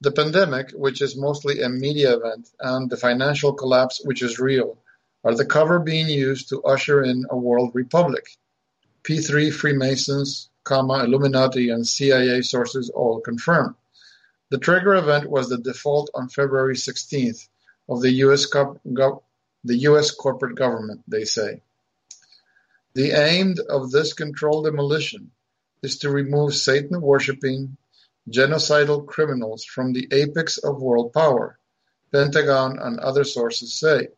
The pandemic, which is mostly a media event, and the financial collapse, which is real, are the cover being used to usher in a world republic. P3 Freemasons, comma, Illuminati, and CIA sources all confirm. The trigger event was the default on February 16th of the US, co- gov- the US corporate government, they say. The aim of this controlled demolition is to remove Satan worshipping, genocidal criminals from the apex of world power, Pentagon and other sources say.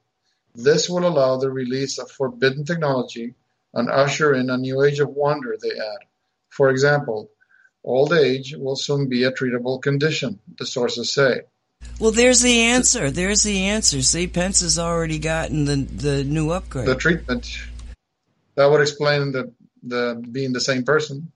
This will allow the release of forbidden technology and usher in a new age of wonder, they add. For example, old age will soon be a treatable condition, the sources say. Well, there's the answer. There's the answer. See, Pence has already gotten the the new upgrade. The treatment that would explain the, the being the same person.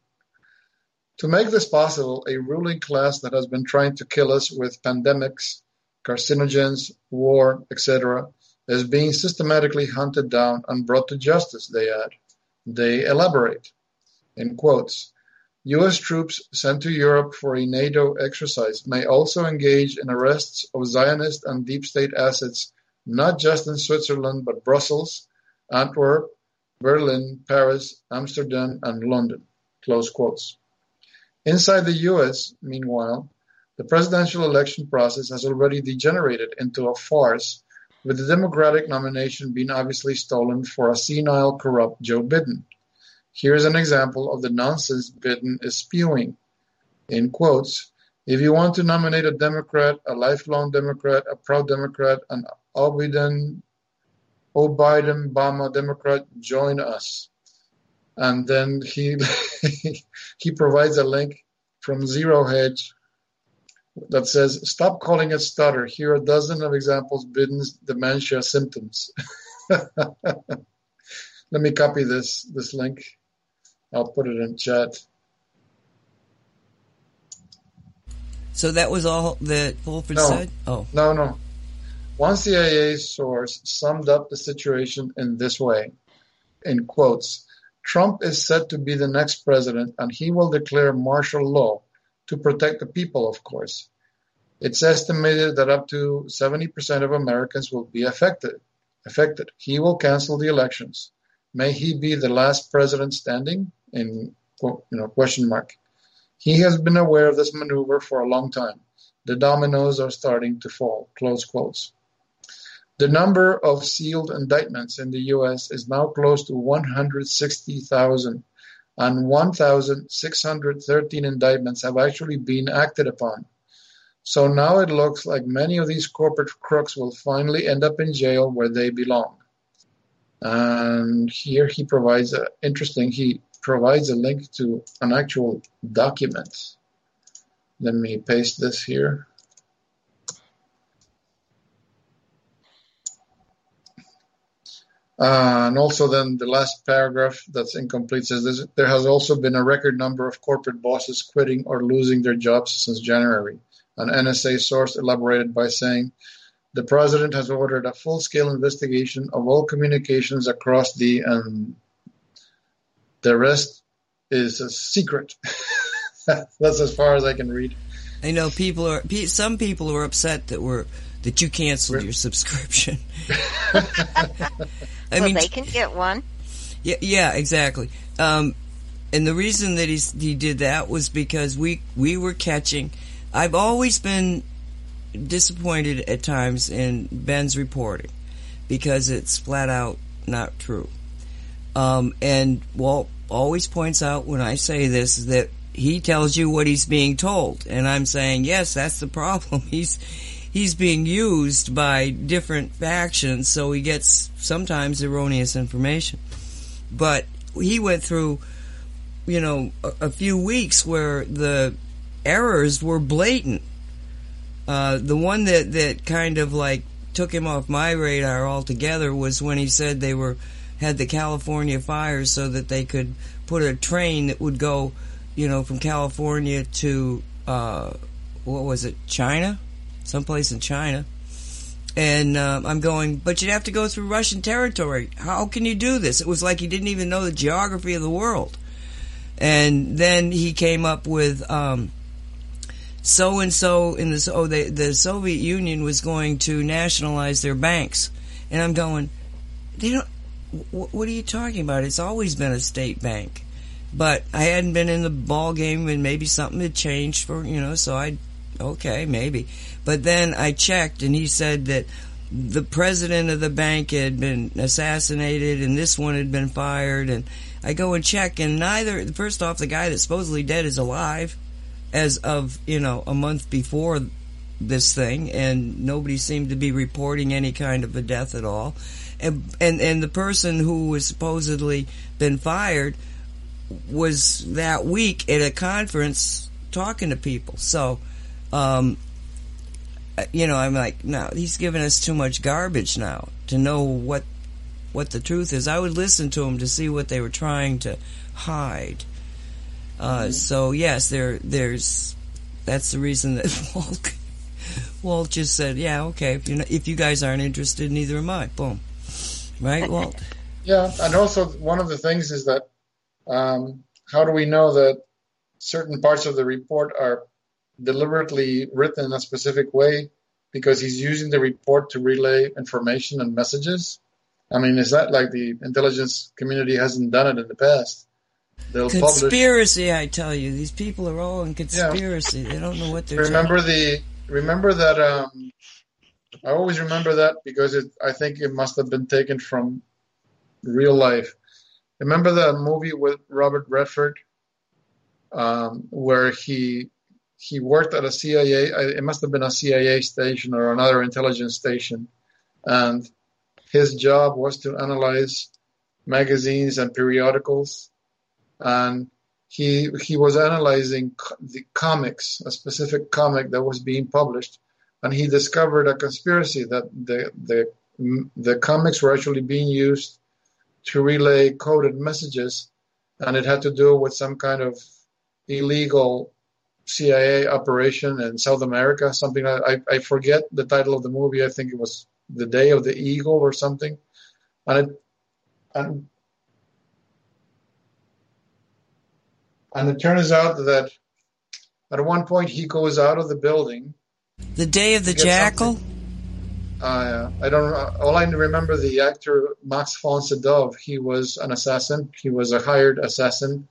To make this possible, a ruling class that has been trying to kill us with pandemics, carcinogens, war, etc., is being systematically hunted down and brought to justice, they add. They elaborate. In quotes, U.S. troops sent to Europe for a NATO exercise may also engage in arrests of Zionist and deep state assets not just in Switzerland but Brussels, Antwerp, Berlin, Paris, Amsterdam, and London. Close quotes. Inside the US, meanwhile, the presidential election process has already degenerated into a farce, with the Democratic nomination being obviously stolen for a senile, corrupt Joe Biden. Here's an example of the nonsense Biden is spewing. In quotes, if you want to nominate a Democrat, a lifelong Democrat, a proud Democrat, an Obiden Oh Biden, Obama, Democrat, join us. And then he he provides a link from Zero Hedge that says, "Stop calling it stutter. Here are a dozen of examples Biden's dementia symptoms." Let me copy this this link. I'll put it in chat. so that was all that Fulford No. said. Oh, No, no. One CIA source summed up the situation in this way, in quotes, Trump is said to be the next president and he will declare martial law to protect the people, of course. It's estimated that up to 70% of Americans will be affected. Affected. He will cancel the elections. May he be the last president standing? In you know question mark. He has been aware of this maneuver for a long time. The dominoes are starting to fall. Close quotes. The number of sealed indictments in the U.S. is now close to 160,000, and 1,613 indictments have actually been acted upon. So now it looks like many of these corporate crooks will finally end up in jail where they belong. And here he provides a interesting. He provides a link to an actual document. Let me paste this here. Uh, and also then the last paragraph that's incomplete says this, there has also been a record number of corporate bosses quitting or losing their jobs since January. An NSA source elaborated by saying the president has ordered a full-scale investigation of all communications across the and the rest is a secret. that's as far as I can read. I know people are. Some people are upset that we're that you canceled Really? your subscription. I well, mean, they can get one. Yeah, yeah, exactly. Um, and the reason that he's, he did that was because we we were catching. I've always been disappointed at times in Ben's reporting because it's flat out not true. Um, and Walt always points out when I say this that he tells you what he's being told, and I'm saying yes, that's the problem. He's he's being used by different factions, so he gets sometimes erroneous information. But he went through, you know, a, a few weeks where the errors were blatant. Uh, the one that, that kind of like took him off my radar altogether was when he said they were had the California fires so that they could put a train that would go, you know, from California to uh, what was it, China, someplace in China, And um, I'm going, but you'd have to go through Russian territory. How can you do this? It was like he didn't even know the geography of the world. And then he came up with so and so in the oh the Soviet Union was going to nationalize their banks, and I'm going, they don't. wh- What are you talking about? It's always been a state bank, but I hadn't been in the ball game, and maybe something had changed for you know. So I, okay, maybe. But then I checked, and he said that the president of the bank had been assassinated, and this one had been fired, and I go and check, and neither. First off, the guy that's supposedly dead is alive as of you know a month before this thing, and nobody seemed to be reporting any kind of a death at all. And and and the person who was supposedly been fired was that week at a conference talking to people. So, um, you know, I'm like, no, he's giving us too much garbage now to know what what the truth is. I would listen to him to see what they were trying to hide. Uh, So yes, there, there's. That's the reason that Walt, Walt just said, "Yeah, okay. If you if you guys aren't interested, neither am I." Boom. Right, Walt? Yeah, and also one of the things is that um, how do we know that certain parts of the report are deliberately written in a specific way because he's using the report to relay information and messages? I mean, is that like the intelligence community hasn't done it in the past? They'll publish. Conspiracy, I tell you, these people are all in conspiracy. They don't know what they're. Remember the remember that um, I always remember that because it, I think it must have been taken from real life. Remember the movie with Robert Redford, um, where he he worked at a CIA. Uh, it must have been a CIA station or another intelligence station, and his job was to analyze magazines and periodicals, and he he was analyzing the comics, a specific comic that was being published, and he discovered a conspiracy that the the the comics were actually being used to relay coded messages, and it had to do with some kind of illegal CIA operation in South America. Something I I forget the title of the movie. I think it was The Day of the Eagle or something, and it and and it turns out that at one point he goes out of the building. The day of the jackal. Uh, I don't. All I remember the actor Max von Sydow. He was an assassin. He was a hired assassin,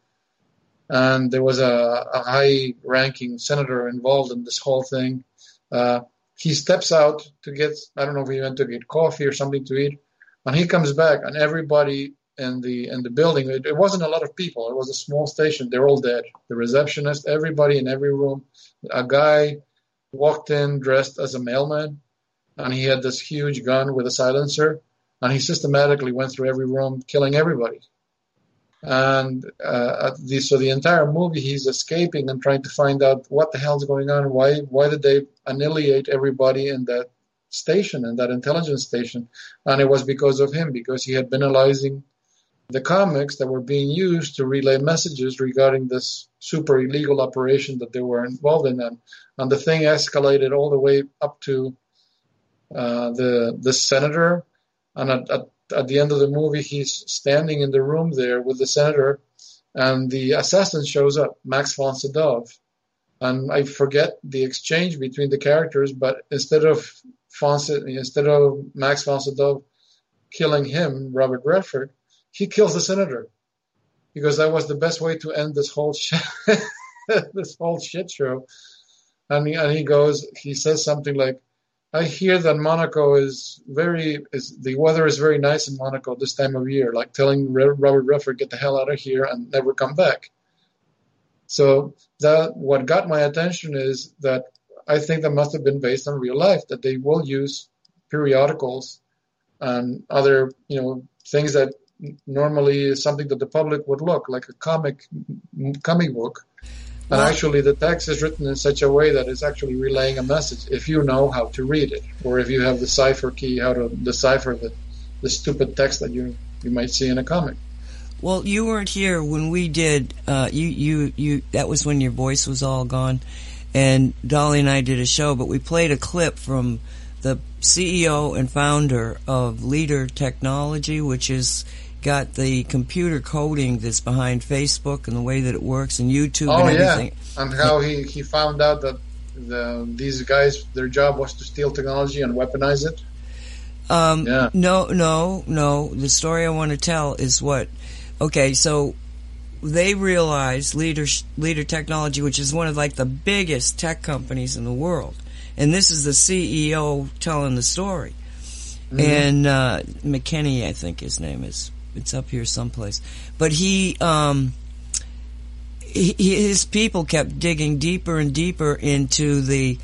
and there was a, a high-ranking senator involved in this whole thing. Uh, he steps out to get. I don't know if he went to get coffee or something to eat, and he comes back, and everybody in the in the building. It, it wasn't a lot of people. It was a small station. They're all dead. The receptionist, everybody in every room. A guy walked in dressed as a mailman and he had this huge gun with a silencer, and he systematically went through every room, killing everybody. And uh, at the, so the entire movie, he's escaping and trying to find out what the hell's going on. Why why did they annihilate everybody in that station, in that intelligence station? And it was because of him, because he had been analyzing the comics that were being used to relay messages regarding this super illegal operation that they were involved in. And, and the thing escalated all the way up to uh, the the senator, and at, at at the end of the movie, he's standing in the room there with the senator, and the assassin shows up, Max von Sydow, and I forget the exchange between the characters, but instead of von, instead of Max von Sydow killing him, Robert Redford, he kills the senator because that was the best way to end this whole shit, this whole shit show. And he, and he goes, he says something like, I hear that Monaco is very is the weather is very nice in Monaco this time of year, like telling Robert Redford get the hell out of here and never come back. So that what got my attention is that I think that must have been based on real life that they will use periodicals and other you know things that normally is something that the public would look like a comic comic book and actually, the text is written in such a way that it's actually relaying a message if you know how to read it, or if you have the cipher key, how to decipher the, the stupid text that you, you might see in a comic. Well, you weren't here when we did. Uh, you, you, you. That was when your voice was all gone, and Dolly and I did a show. But we played a clip from the CEO and founder of Leader Technology, which is got the computer coding that's behind Facebook and the way that it works and YouTube Oh and yeah, and how he, he found out that the, these guys their job was to steal technology and weaponize it. Um, Yeah. No, no, no. The story I want to tell is what. Okay, so they realized leader leader technology, which is one of like the biggest tech companies in the world, and this is the CEO telling the story. And uh, McKinney, I think his name is. It's up here someplace. But he, um, he, his people kept digging deeper and deeper into the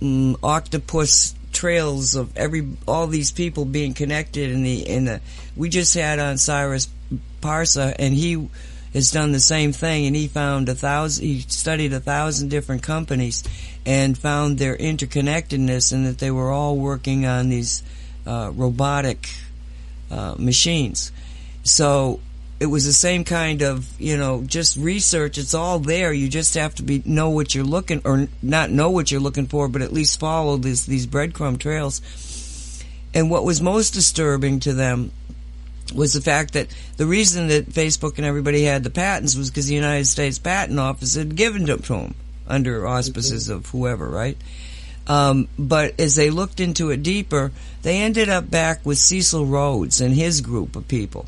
mm, octopus trails of every all these people being connected in the in the we just had on Cyrus Parsa and he has done the same thing and he found a thousand he studied a thousand different companies and found their interconnectedness and that they were all working on these uh, robotic uh, machines so it was the same kind of you know just research. It's all there. You just have to be know what you're looking or not know what you're looking for but at least follow this these breadcrumb trails. And what was most disturbing to them was the fact that the reason that Facebook and everybody had the patents was because the United States Patent Office had given them to them under auspices of whoever, right? Um, but as they looked into it deeper, they ended up back with Cecil Rhodes and his group of people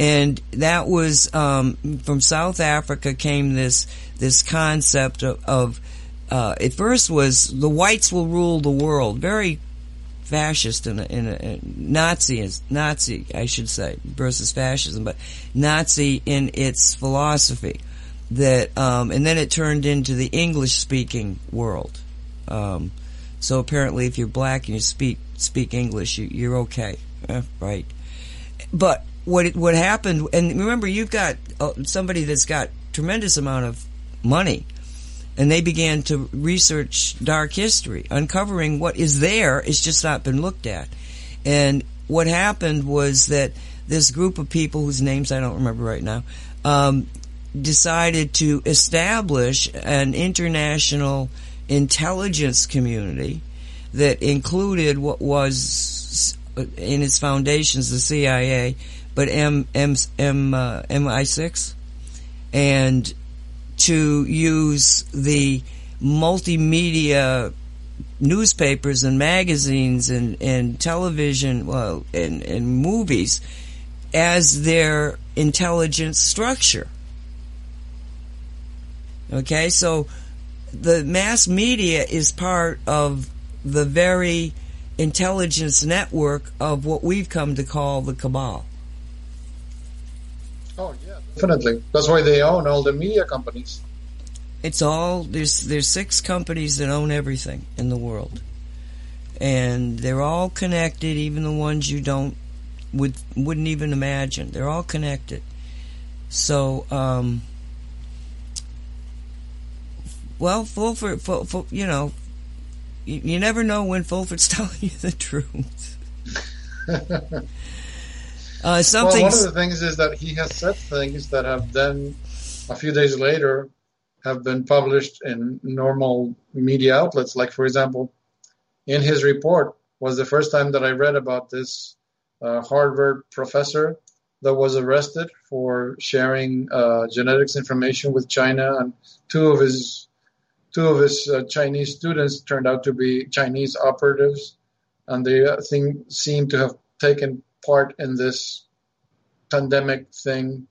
and that was um, from South Africa came this this concept of, of uh, at first was the whites will rule the world, very fascist in a, in a, a Nazi Nazi I should say versus fascism, but Nazi in its philosophy that um, and then it turned into the English speaking world. Um, so apparently, if you're black and you speak speak English, you, you're okay, Eh, right? But what it, what happened? And remember, you've got uh, somebody that's got tremendous amount of money, and they began to research dark history, uncovering what is there. It's just not been looked at. And what happened was that this group of people, whose names I don't remember right now, um, decided to establish an international intelligence community that included what was in its foundations the CIA, but M M M uh, MI6, and to use the multimedia newspapers and magazines and, and television well and, and movies as their intelligence structure. Okay, so the mass media is part of the very intelligence network of what we've come to call the cabal. Oh yeah, definitely. That's why they own all the media companies. It's all there's there's six companies that own everything in the world, and they're all connected. Even the ones you don't would wouldn't even imagine. They're all connected. So, um, well, Fulford, Ful, Ful, you know, you, you never know when Fulford's telling you the truth. uh, Well, one of the things is that he has said things that have then, a few days later, have been published in normal media outlets. Like, for example, in his report was the first time that I read about this uh, Harvard professor that was arrested for sharing uh, genetics information with China, and two of his two of his uh, Chinese students turned out to be Chinese operatives, and they uh, seem to have taken part in this pandemic thing.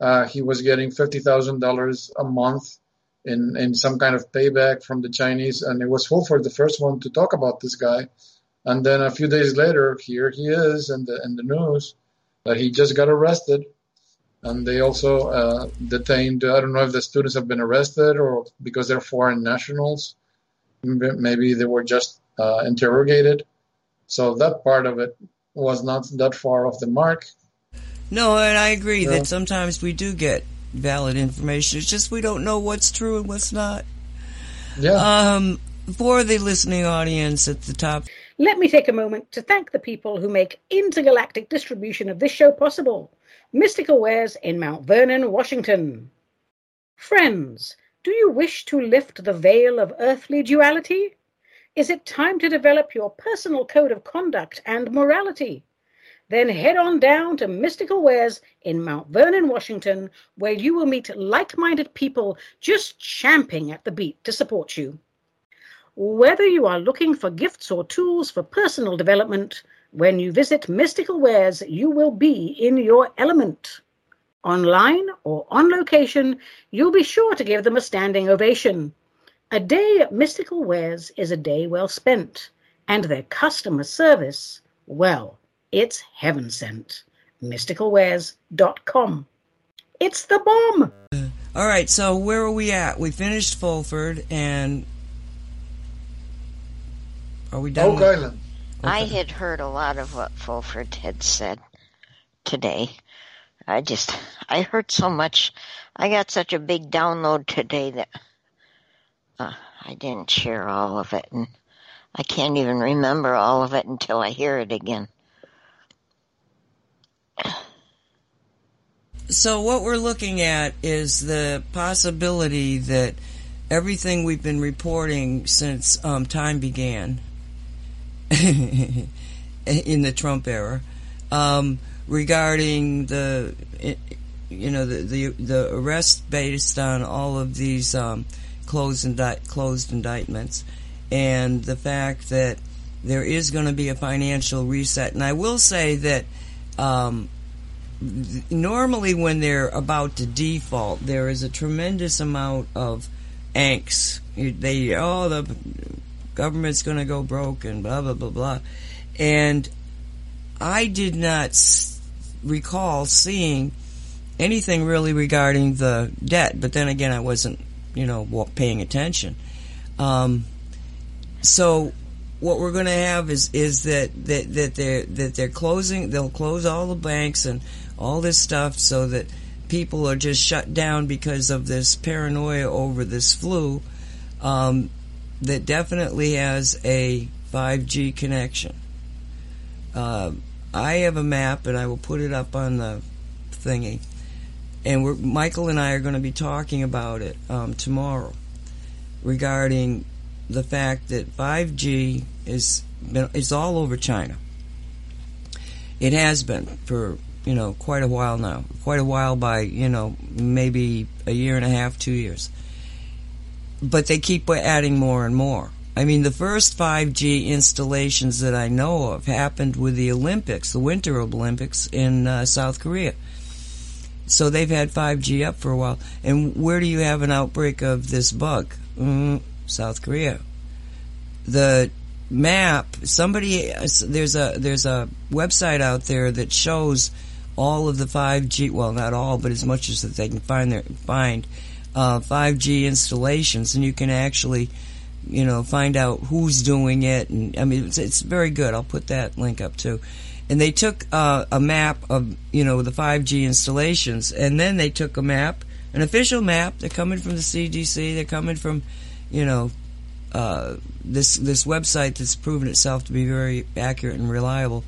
Uh, he was getting fifty thousand dollars a month in in some kind of payback from the Chinese, and it was Fulford the first one to talk about this guy. And then a few days later, here he is in the in the news that he just got arrested, and they also uh, detained. I don't know if the students have been arrested or because they're foreign nationals. Maybe they were just uh, interrogated. So that part of it was not that far off the mark. No, and I agree Yeah. that sometimes we do get valid information. It's just we don't know what's true and what's not. Yeah. Um, for the listening audience at the top, Let me take a moment to thank the people who make intergalactic distribution of this show possible. Mystical Wares in Mount Vernon, Washington. Friends, do you wish to lift the veil of earthly duality? Is it time to develop your personal code of conduct and morality? Then head on down to Mystical Wares in Mount Vernon, Washington, where you will meet like minded people just champing at the beat to support you. Whether you are looking for gifts or tools for personal development, when you visit Mystical Wares, you will be in your element. Online or on location, you'll be sure to give them a standing ovation. A day at Mystical Wares is a day well spent, and their customer service, well, it's heaven sent. MysticalWares.com. It's the bomb! All right, so where are we at? We finished Fulford, and are we done? Oak Island. I had heard a lot of what Fulford had said today. I just, I heard so much. I got such a big download today that uh, I didn't share all of it, and I can't even remember all of it until I hear it again. So what we're looking at is the possibility that everything we've been reporting since um, time began in the Trump era um, regarding the you know the, the the arrest based on all of these um, closed indi- closed indictments and the fact that there is going to be a financial reset and I will say that um, normally when they're about to default, there is a tremendous amount of angst. They oh the government's going to go broke and blah blah blah blah, and I did not s- recall seeing anything really regarding the debt. But then again, I wasn't you know paying attention. Um, so what we're going to have is is that that that they're that they're closing. They'll close all the banks and all this stuff so that people are just shut down because of this paranoia over this flu um, that definitely has a 5G connection. Uh, I have a map and I will put it up on the thingy. And Michael and I are going to be talking about it um, tomorrow regarding the fact that 5G is is all over China. It has been for you know quite a while now, quite a while by you know maybe a year and a half, two years. But they keep adding more and more. I mean, the first 5G installations that I know of happened with the Olympics, the Winter Olympics in uh, South Korea. So they've had 5G up for a while. And where do you have an outbreak of this bug? Mm, South Korea. The map, somebody, there's a, there's a website out there that shows all of the 5G, well, not all, but as much as that they can find their, find, uh, 5G installations and you can actually, you know, find out who's doing it. And I mean, it's, it's very good. I'll put that link up too. And they took uh, a map of, you know, the 5G installations and then they took a map, an official map. They're coming from the CDC. They're coming from, you know, uh, this this website that's proven itself to be very accurate and reliable.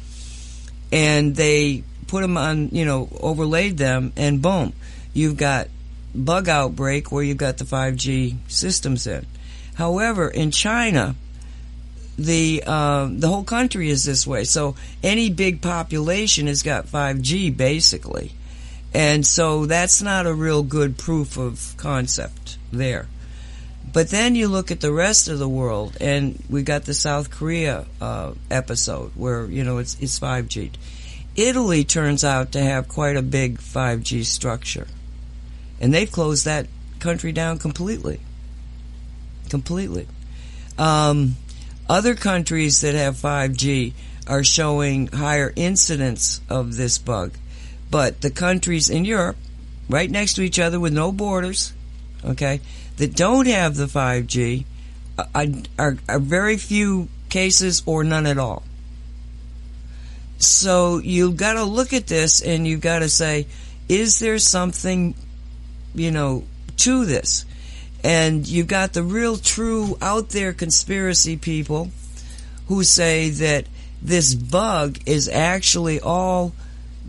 And they put them on, you know, overlaid them, and boom, you've got bug outbreak where you've got the 5G systems in. However, in China, the uh, the whole country is this way. So any big population has got 5G basically, and so that's not a real good proof of concept there. But then you look at the rest of the world, and we got the South Korea uh, episode where you know it's it's 5G. Italy turns out to have quite a big 5G structure, and they've closed that country down completely. Completely. Um, other countries that have 5G are showing higher incidence of this bug, but the countries in Europe, right next to each other with no borders, okay, that don't have the 5G are, uh, uh, are, are very few cases or none at all. So you've got to look at this and you've got to say, is there something, you know, to this? And you've got the real true out there conspiracy people who say that this bug is actually all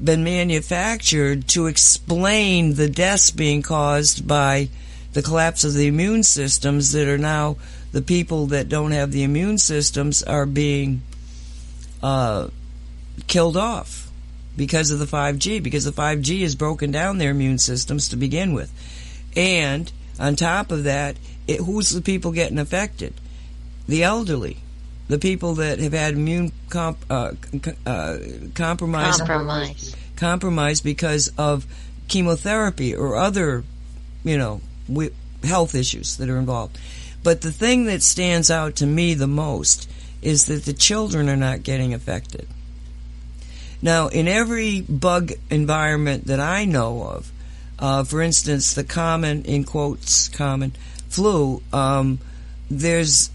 been manufactured to explain the deaths being caused by the collapse of the immune systems that are now the people that don't have the immune systems are being uh, killed off because of the 5G, because the 5G has broken down their immune systems to begin with. And on top of that, it, who's the people getting affected? The elderly, the people that have had immune comp, uh, uh, compromise, Compromise. compromise because of chemotherapy or other, you know, health issues that are involved. But the thing that stands out to me the most is that the children are not getting affected. Now, in every bug environment that I know of, uh, for instance, the common, in quotes, common flu, um, there's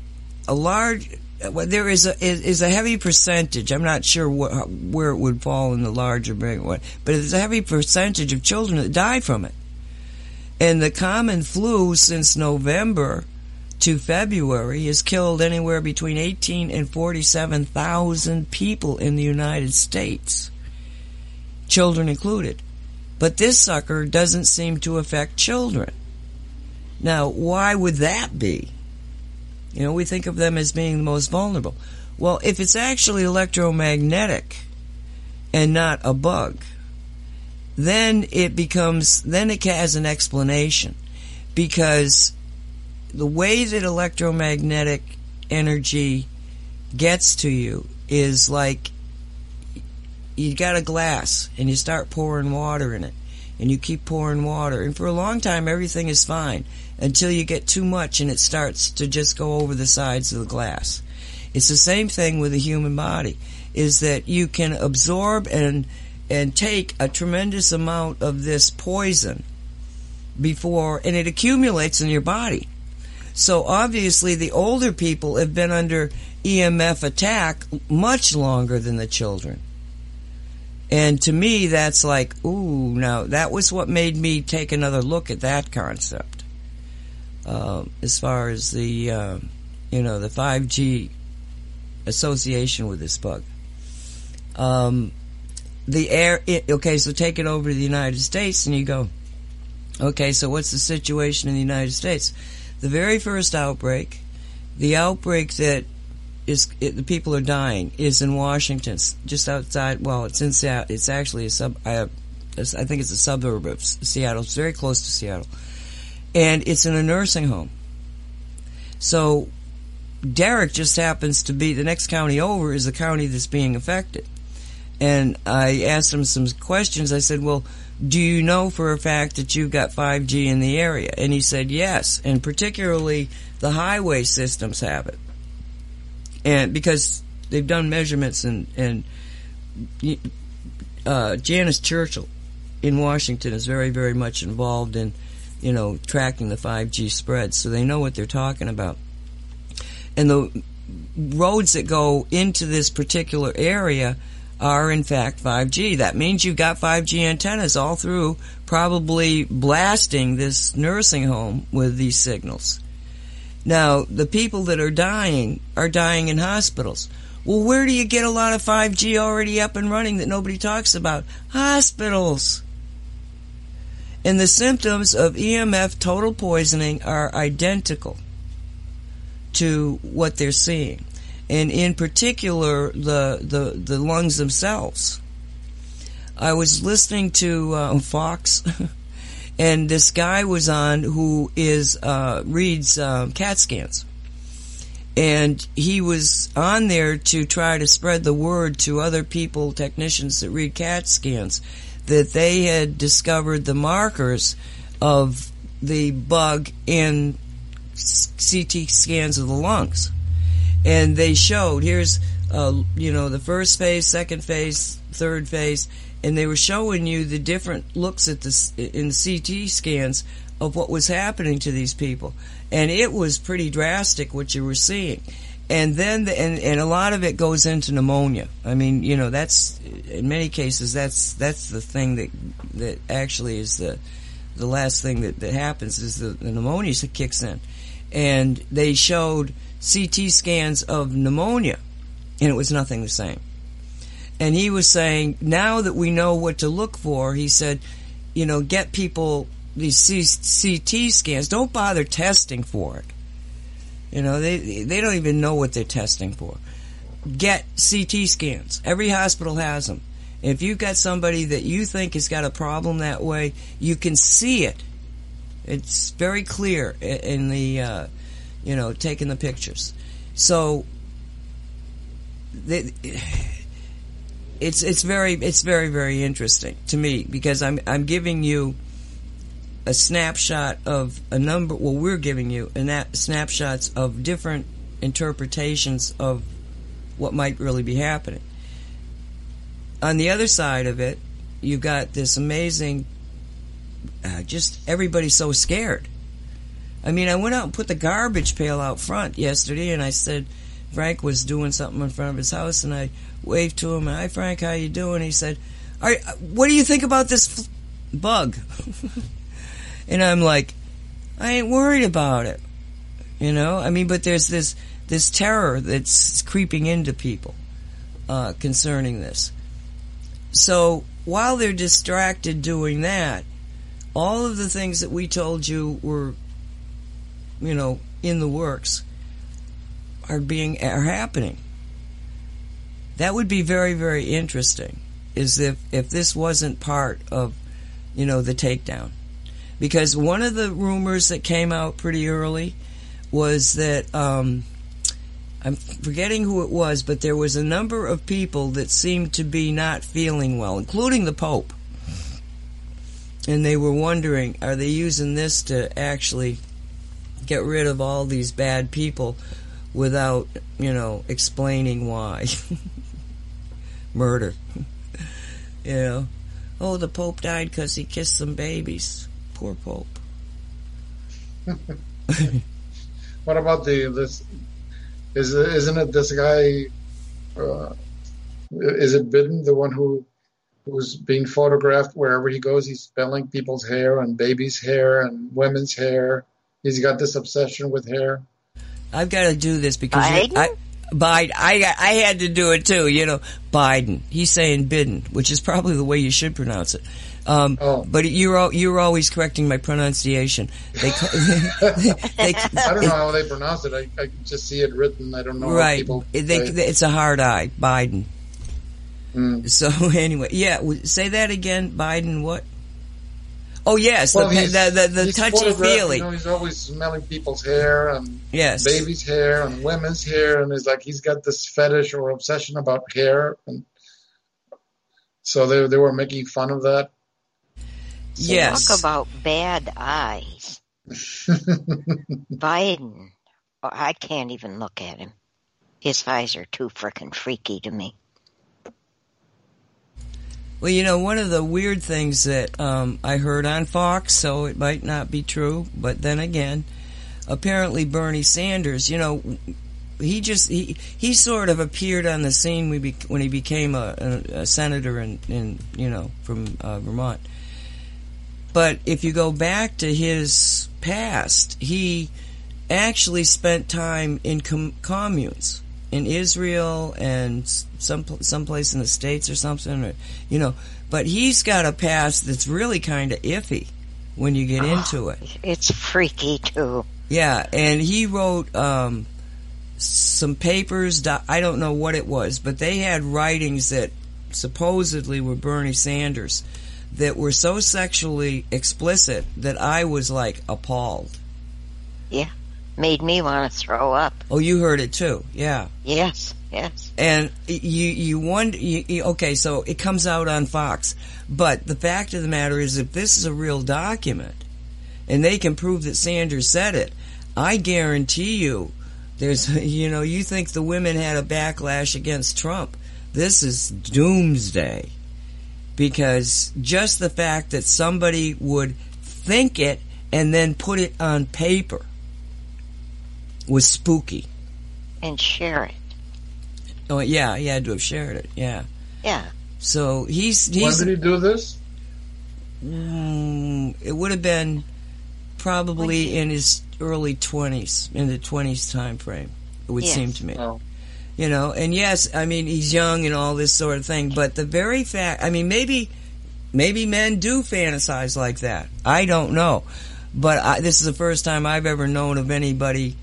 a large, well, there is a is a heavy percentage. I'm not sure what, where it would fall in the larger big one, but there's a heavy percentage of children that die from it. And the common flu since November to February has killed anywhere between 18 and 47,000 people in the United States, children included. But this sucker doesn't seem to affect children. Now, why would that be? You know, we think of them as being the most vulnerable. Well, if it's actually electromagnetic and not a bug, then it becomes, then it has an explanation. Because the way that electromagnetic energy gets to you is like you got a glass and you start pouring water in it and you keep pouring water and for a long time everything is fine until you get too much and it starts to just go over the sides of the glass. It's the same thing with the human body is that you can absorb and and take a tremendous amount of this poison before and it accumulates in your body. So obviously the older people have been under EMF attack much longer than the children. And to me, that's like, ooh, now that was what made me take another look at that concept. Um, as far as the, uh, you know, the 5G association with this bug. Um, the air, it, okay, so take it over to the United States and you go, okay, so what's the situation in the United States? The very first outbreak, the outbreak that is it, the people are dying is in Washington, just outside. Well, it's in Seattle. It's actually a sub. I, I think it's a suburb of Seattle. It's very close to Seattle, and it's in a nursing home. So, Derek just happens to be the next county over is the county that's being affected. And I asked him some questions. I said, "Well, do you know for a fact that you've got 5G in the area?" And he said, "Yes, and particularly the highway systems have it." And because they've done measurements and and uh, Janice Churchill in Washington is very very much involved in you know tracking the 5G spread, so they know what they're talking about. And the roads that go into this particular area are in fact 5G. That means you've got 5G antennas all through, probably blasting this nursing home with these signals. Now, the people that are dying are dying in hospitals. Well, where do you get a lot of 5G already up and running that nobody talks about? Hospitals. And the symptoms of EMF total poisoning are identical to what they're seeing. And in particular, the, the, the lungs themselves. I was listening to uh, Fox and this guy was on who is uh, reads uh, CAT scans, and he was on there to try to spread the word to other people, technicians that read CAT scans, that they had discovered the markers of the bug in CT scans of the lungs, and they showed here's uh, you know the first phase, second phase, third phase and they were showing you the different looks at the in CT scans of what was happening to these people, and it was pretty drastic what you were seeing. And then, the, and and a lot of it goes into pneumonia. I mean, you know, that's in many cases that's that's the thing that that actually is the the last thing that that happens is the, the pneumonia kicks in, and they showed CT scans of pneumonia, and it was nothing the same and he was saying now that we know what to look for he said you know get people these CT scans, don't bother testing for it. You know, they they don't even know what they're testing for. Get CT scans. Every hospital has them. If you've got somebody that you think has got a problem that way, you can see it. It's very clear in the, uh, you know, taking the pictures. So, they, it's it's very it's very very interesting to me because I'm I'm giving you a snapshot of a number. Well, we're giving you a that snapshots of different interpretations of what might really be happening. On the other side of it, you've got this amazing. Uh, just everybody's so scared. I mean, I went out and put the garbage pail out front yesterday, and I said Frank was doing something in front of his house, and I waved to him. And hi, Frank, how you doing? He said, All right, "What do you think about this bug?" and I'm like, "I ain't worried about it." You know, I mean, but there's this this terror that's creeping into people uh, concerning this. So while they're distracted doing that, all of the things that we told you were, you know, in the works are being are happening. That would be very very interesting. Is if if this wasn't part of, you know, the takedown, because one of the rumors that came out pretty early was that um, I'm forgetting who it was, but there was a number of people that seemed to be not feeling well, including the Pope. And they were wondering, are they using this to actually get rid of all these bad people without, you know, explaining why? Murder. you know. Oh, the Pope died because he kissed some babies. Poor Pope. What about the this? Is isn't it this guy? Uh, is it Biden, the one who who's being photographed wherever he goes? He's smelling people's hair and babies' hair and women's hair. He's got this obsession with hair. I've got to do this because Biden? I, Biden. I I had to do it too. You know, Biden. He's saying Biden, which is probably the way you should pronounce it. Um, Oh. But you're you're always correcting my pronunciation. They, ca- they, I don't know how they pronounce it. I, I just see it written. I don't know how right. people. They, say it's a hard I. Biden. Mm. So anyway, yeah. Say that again. Biden. What? Oh yes, Well, the he's- the the, the he's touchy photographed, feely. You know, he's always smelling people's hair and yes. babies' hair and women's hair, and it's like he's got this fetish or obsession about hair, and so they they were making fun of that. Yes. Talk about bad eyes. Biden. I can't even look at him. His eyes are too frickin' freaky to me. Well, you know, one of the weird things that um, I heard on Fox, so it might not be true, but then again, apparently Bernie Sanders, you know, he just he he sort of appeared on the scene we when he became a, a, a senator in, in you know from uh, Vermont. But if you go back to his past, he actually spent time in com- communes in Israel and some pl- someplace in the states or something, or, you know. But he's got a past that's really kind of iffy when you get into it. It's freaky too. Yeah, and he wrote um, some papers. I don't know what it was, but they had writings that supposedly were Bernie Sanders that were so sexually explicit that I was like appalled. Yeah. Made me want to throw up. Oh, you heard it too, yeah. Yes, yes. And you you wonder. You, you- okay, so it comes out on Fox, but the fact of the matter is, if this is a real document, and they can prove that Sanders said it, I guarantee you, there's you know you think the women had a backlash against Trump. This is doomsday, because just the fact that somebody would think it and then put it on paper was spooky. And share it. Oh yeah, he had to have shared it. Yeah. Yeah. So he's When he's did he do this? mm, it would have been probably in his early twenties, in the twenties time frame. It would Yes. seem to me. Oh. You know, and yes, I mean he's young and all this sort of thing, but the very fact, I mean maybe maybe men do fantasize like that. I don't know. But I, this is the first time I've ever known of anybody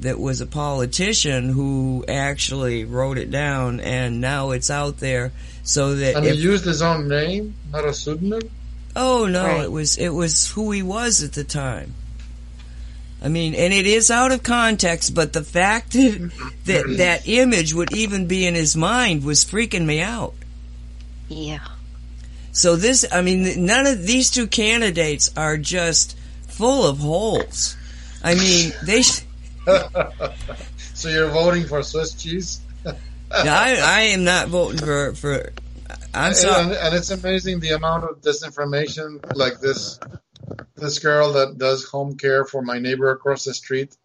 that was a politician who actually wrote it down and now it's out there so that And if, he used his own name, not a pseudonym. oh no Right. it was it was who he was at the time I mean and it is out of context but the fact that that, that image would even be in his mind was freaking me out Yeah. so this I mean none of these two candidates are just full of holes I mean they sh- So you're voting for Swiss cheese? I, I am not voting for for. I'm And, sorry. and it's amazing the amount of disinformation like this. This girl that does home care for my neighbor across the street,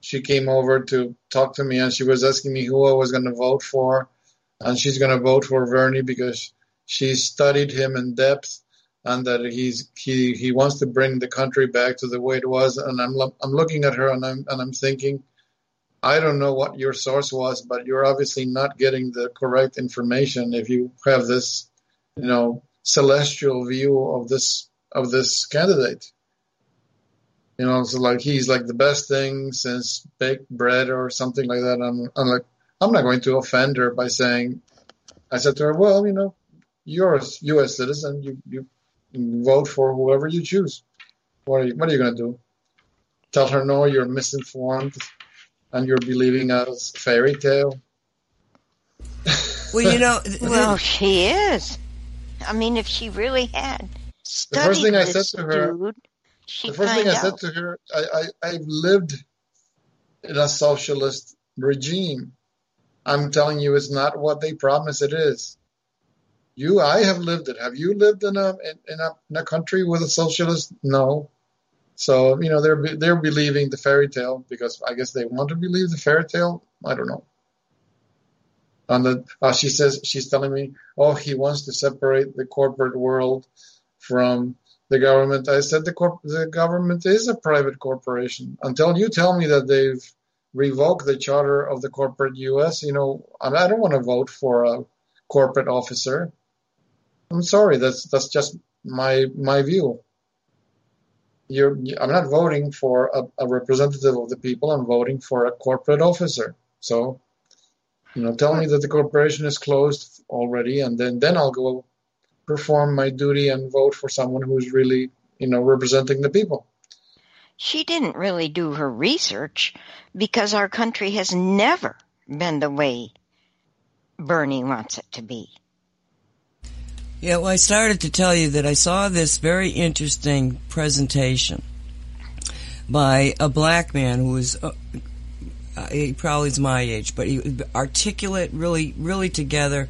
she came over to talk to me and she was asking me who I was going to vote for, and she's going to vote for Bernie because she studied him in depth and that he's he he wants to bring the country back to the way it was. And I'm I'm looking at her and I'm and I'm thinking. I don't know what your source was, but you're obviously not getting the correct information if you have this, you know, celestial view of this of this candidate. You know, so like he's like the best thing since baked bread or something like that. I'm, I'm like, I'm not going to offend her by saying. I said to her, well, you know, you're a U.S. citizen. You you vote for whoever you choose. What are you, what are you going to do? Tell her no, you're misinformed and you're believing a fairy tale. Well, you know, th- Well, she is. I mean, if she really had studied the first thing I said to her- dude, the first find thing I out. said to her, I, I, I've lived in a socialist regime. I'm telling you, it's not what they promise it is. You, I have lived it. Have you lived in a in, in a in a country with a socialist? No. So you know they're they're believing the fairy tale because I guess they want to believe the fairy tale. I don't know. And the, uh, she says she's telling me, oh, he wants to separate the corporate world from the government. I said the corp- the government is a private corporation. Until you tell me that they've revoked the charter of the corporate U.S., you know, I I don't want to vote for a corporate officer. I'm sorry, that's that's just my my view. You're, I'm not voting for a, a representative of the people. I'm voting for a corporate officer. So, you know, tell me that the corporation is closed already, and then then I'll go perform my duty and vote for someone who's really, you know, representing the people. She didn't really do her research because our country has never been the way Bernie wants it to be. Yeah. Well, I started to tell you that I saw this very interesting presentation by a black man who was. Uh, uh, he probably is my age, but he articulate, really, really together,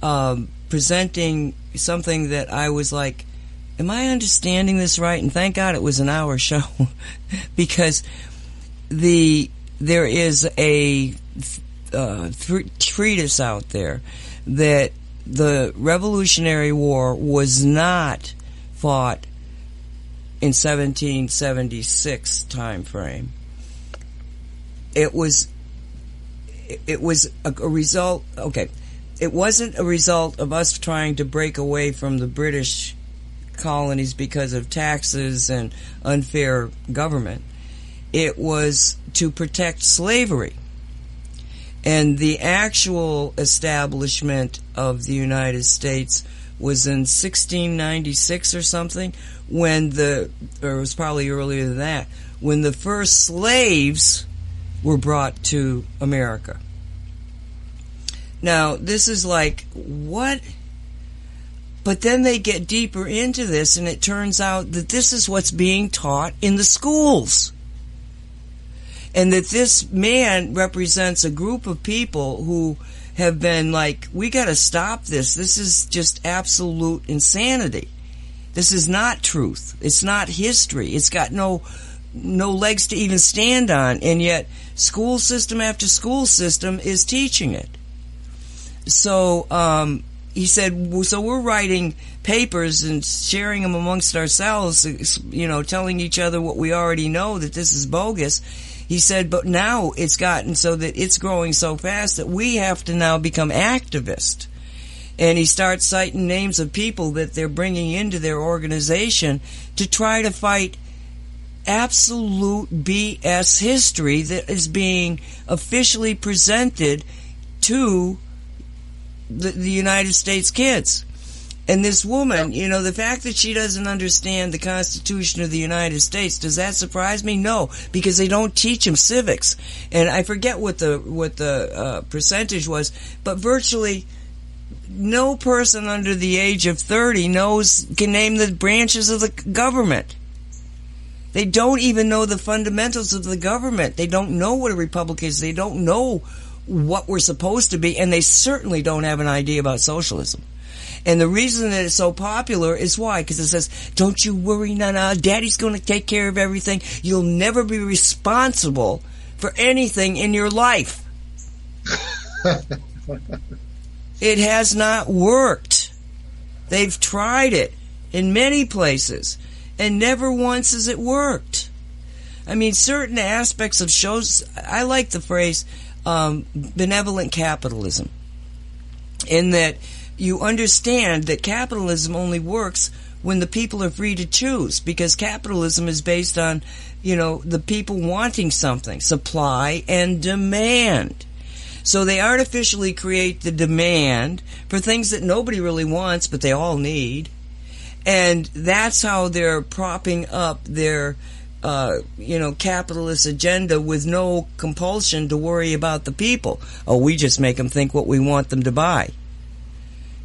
um, presenting something that I was like, "Am I understanding this right?" And thank God it was an hour show, because the there is a uh, treatise out there that the Revolutionary War was not fought in 1776 time frame. It was it was a, a result. Okay, it wasn't a result of us trying to break away from the British colonies because of taxes and unfair government. It was to protect slavery. And the actual establishment of the United States was in 1696 or something when the, or it was probably earlier than that, when the first slaves were brought to America. Now, this is like, what? But then they get deeper into this and it turns out that this is what's being taught in the schools and that this man represents a group of people who have been like, we got to stop this. This is just absolute insanity. This is not truth. It's not history. It's got no no legs to even stand on, and yet school system after school system is teaching it. So um, he said, so we're writing papers and sharing them amongst ourselves, you know, telling each other what we already know that this is bogus. He said, but now it's gotten so that it's growing so fast that we have to now become activists And he starts citing names of people that they're bringing into their organization to try to fight absolute BS history that is being officially presented to the, the United States kids. And this woman, you know, the fact that she doesn't understand the Constitution of the United States, does that surprise me? No, because they don't teach them civics. And I forget what the what the uh, percentage was, but virtually no person under the age of 30 knows can name the branches of the government. They don't even know the fundamentals of the government. They don't know what a republic is. They don't know what we're supposed to be, and they certainly don't have an idea about socialism. And the reason that it's so popular is why? Because it says, don't you worry, Nana, daddy's going to take care of everything. You'll never be responsible for anything in your life. it has not worked. They've tried it in many places, and never once has it worked. I mean, certain aspects of shows, I like the phrase um, benevolent capitalism, in that you understand that capitalism only works when the people are free to choose because capitalism is based on, you know, the people wanting something, supply and demand. So they artificially create the demand for things that nobody really wants, but they all need. And that's how they're propping up their, uh, you know, capitalist agenda with no compulsion to worry about the people. Oh, we just make them think what we want them to buy.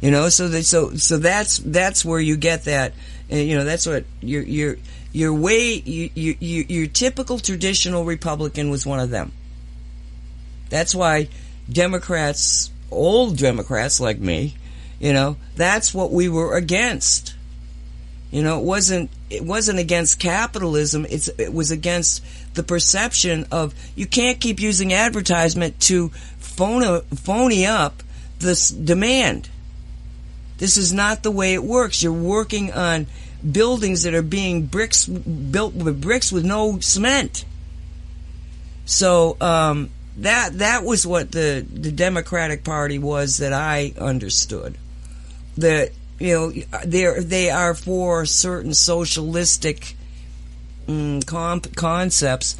You know, so that so so that's that's where you get that. uh, You know, that's what your your your way you, you, you, your typical traditional Republican was one of them. That's why Democrats, old Democrats like me, you know, that's what we were against. You know, it wasn't it wasn't against capitalism. It's it was against the perception of you can't keep using advertisement to phone phony up this demand. This is not the way it works. You're working on buildings that are being bricks built with bricks with no cement. So um, that that was what the the Democratic Party was that I understood. That you know they they are for certain socialistic mm, comp- concepts.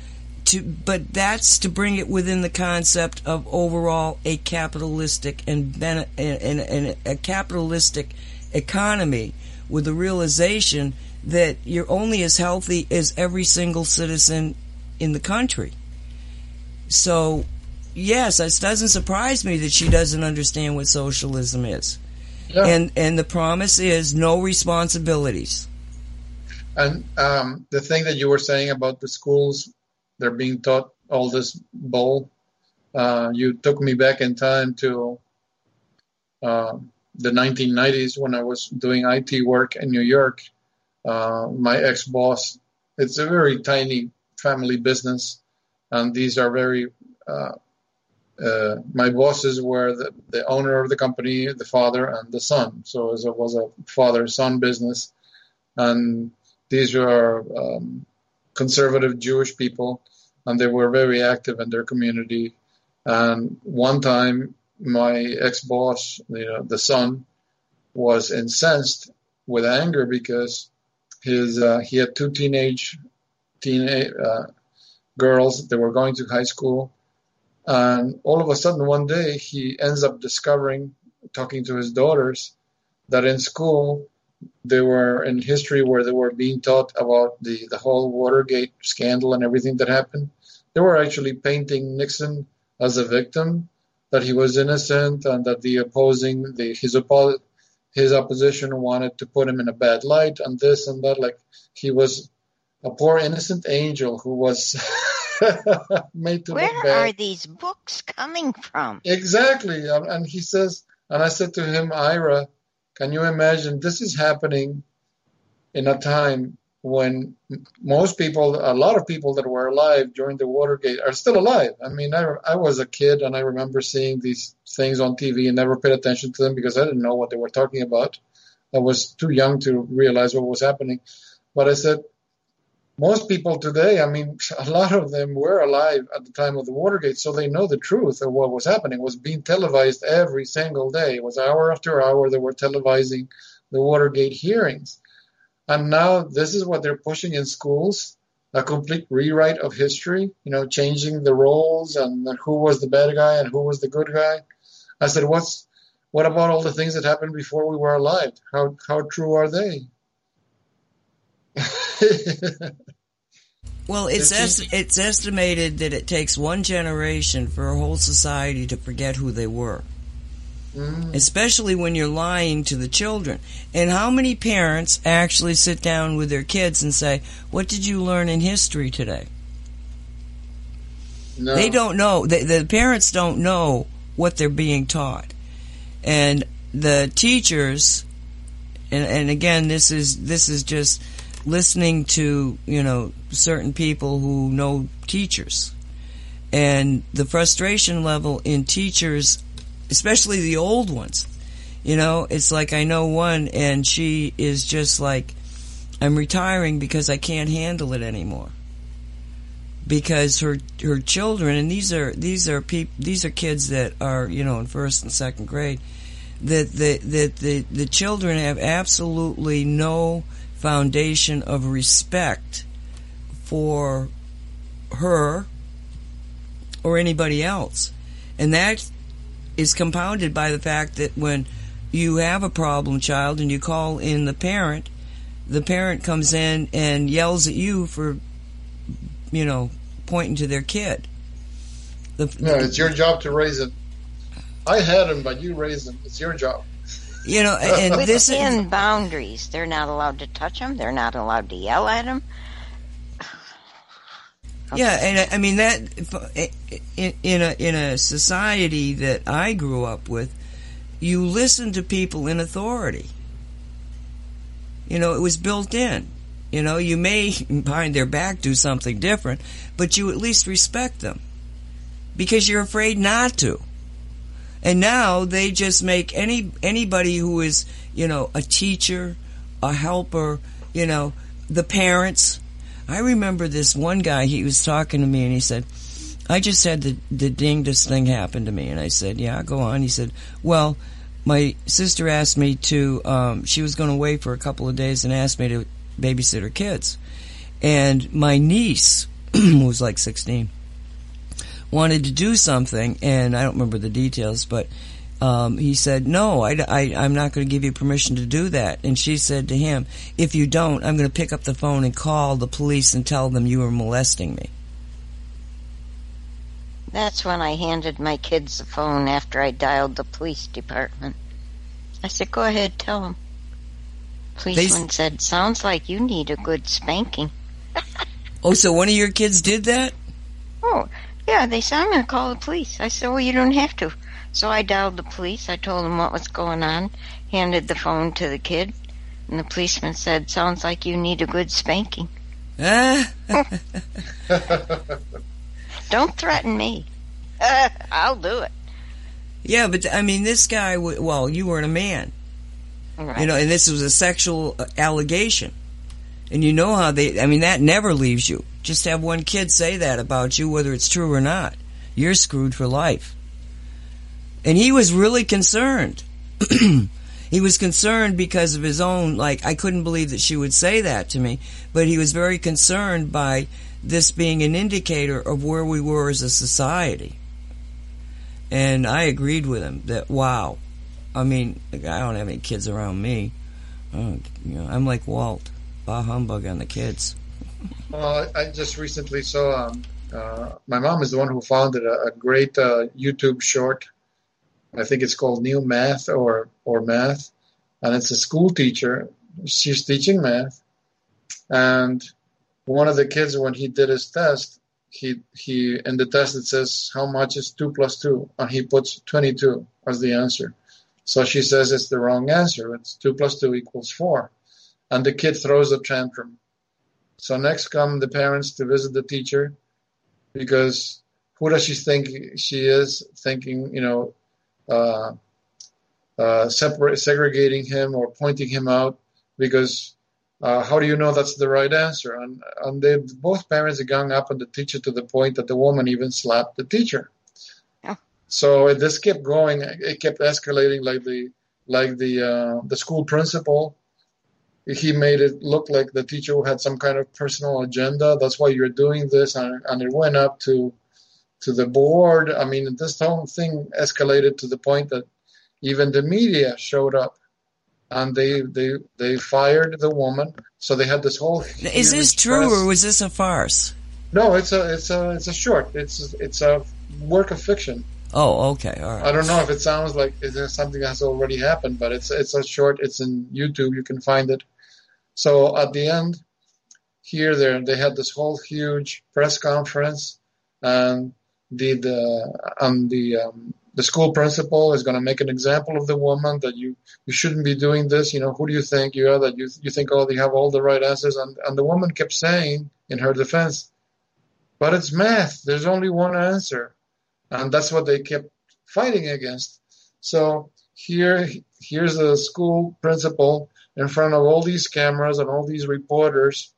To, but that's to bring it within the concept of overall a capitalistic and, ben- and, and, a capitalistic economy with the realization that you're only as healthy as every single citizen in the country. So, yes, it doesn't surprise me that she doesn't understand what socialism is. Yeah. And and the promise is no responsibilities. And um, the thing that you were saying about the schools, they're being taught all this bull. Uh, you took me back in time to uh, the 1990s when I was doing IT work in New York. Uh, my ex boss, it's a very tiny family business, and these are very. Uh, uh, my bosses were the, the owner of the company, the father, and the son. So it was a, father-son business, and these are um, conservative Jewish people, and they were very active in their community. And one time, my ex-boss, you know, the son, was incensed with anger because his uh, he had two teenage teenage uh, girls that were going to high school, and all of a sudden one day he ends up discovering, talking to his daughters, that in school they were in history where they were being taught about the, the whole Watergate scandal and everything that happened. They were actually painting Nixon as a victim, that he was innocent, and that the opposing the his oppo- his opposition wanted to put him in a bad light, and this and that. Like he was a poor innocent angel who was made to look Where are these books coming from? Exactly. And he says, and I said to him, Ira, can you imagine this is happening in a time when most people, a lot of people that were alive during the Watergate are still alive. I mean, I, I was a kid and I remember seeing these things on TV and never paid attention to them because I didn't know what they were talking about. I was too young to realize what was happening. But I said, most people today, I mean, a lot of them were alive at the time of the Watergate, so they know the truth of what was happening. It was being televised every single day. It was hour after hour they were televising the Watergate hearings. And now this is what they're pushing in schools a complete rewrite of history, you know, changing the roles and who was the bad guy and who was the good guy. I said, what's what about all the things that happened before we were alive? How how true are they? Well, it's It's est- it's estimated that it takes one generation for a whole society to forget who they were. Mm, especially when you're lying to the children. And how many parents actually sit down with their kids and say, "What did you learn in history today?" no. They don't know. The, the parents don't know what they're being taught, and the teachers. And, and again, this is this is just listening to you know certain people who know teachers, and the frustration level in teachers, especially the old ones. You know, it's like I know one, and she is just like, I'm retiring because I can't handle it anymore because her her children and these are these are peop, these are kids that are you know in first and second grade that the that the the children have absolutely no foundation of respect for her or anybody else and that is compounded by the fact that when you have a problem child and you call in the parent the parent comes in and yells at you for you know, pointing to their kid. The, No, it's your job to raise them. I had them, but you raised them. It's your job. You know, and this is Within boundaries, they're not allowed to touch them. They're not allowed to yell at them. yeah, and I- I mean that eh, eh, in, in a in a society that I grew up with, you listen to people in authority. You know, it was built in. You know, you may behind their back do something different, but you at least respect them because you're afraid not to. And now they just make any anybody who is, you know, a teacher, a helper, you know, the parents. I remember this one guy, he was talking to me and he said, I just had the, the dingedest thing happen to me. And I said, yeah, go on. He said, well, my sister asked me to, um, she was going to wait for a couple of days and asked me to babysit her kids. And my niece, was like 16, wanted to do something, and I don't remember the details, but um, he said, No, I, am not going to give you permission to do that. And she said to him, If you don't, I'm going to pick up the phone and call the police and tell them you were molesting me. That's when I handed my kids the phone after I dialed the police department. I said, "Go ahead, tell them." Policeman said, "Sounds like you need a good spanking." Oh, so one of your kids did that? Oh, yeah, they said, I'm going to call the police. I said, well, you don't have to. So I dialed the police. I told them what was going on, handed the phone to the kid, and the policeman said, sounds like you need a good spanking. Don't threaten me. I'll do it. yeah, but I mean, this guy, well, you weren't a man. Right. You know, and this was a sexual uh, allegation. And you know how they, I mean, that never leaves you. Just have one kid say that about you, whether it's true or not. You're screwed for life. And he was really concerned. he was concerned because of his own, like, I couldn't believe that she would say that to me, but he was very concerned by this being an indicator of where we were as a society. And I agreed with him that, wow, I mean, I don't have any kids around me. You know, I'm like Walt, bah humbug on the kids. Well, I I just recently saw. Um, uh, my mom is the one who founded a, a great uh, YouTube short. I think it's called New Math or or Math, and it's a school teacher. She's teaching math, and one of the kids when he did his test, he he in the test it says how much is two plus two, and he puts twenty two as the answer. So she says it's the wrong answer. It's two plus two equals four, and the kid throws a tantrum. So next come the parents to visit the teacher because who does she think she is? Thinking, you know, uh, uh, separate, segregating him or pointing him out because uh, how do you know that's the right answer? And, and they, both parents gang up on the teacher to the point that the woman even slapped the teacher. Oh. So this kept going. It kept escalating like the like the uh, the school principal. He made it look like the teacher had some kind of personal agenda. That's why you're doing this, and, and it went up to to the board. I mean, this whole thing escalated to the point that even the media showed up, and they they they fired the woman. So they had this whole. Is this true press- or was this a farce? No, it's a it's a it's a short. It's it's a work of fiction. Oh, okay, all right. I don't know if it sounds like is there something that's already happened, but it's it's a short. It's in YouTube. You can find it. So at the end, here there they had this whole huge press conference, and the the and the um, the school principal is going to make an example of the woman that you you shouldn't be doing this. You know who do you think you are that you you think oh they have all the right answers, and and the woman kept saying in her defense, but it's math. There's only one answer and that's what they kept fighting against. So here, here's the school principal in front of all these cameras and all these reporters,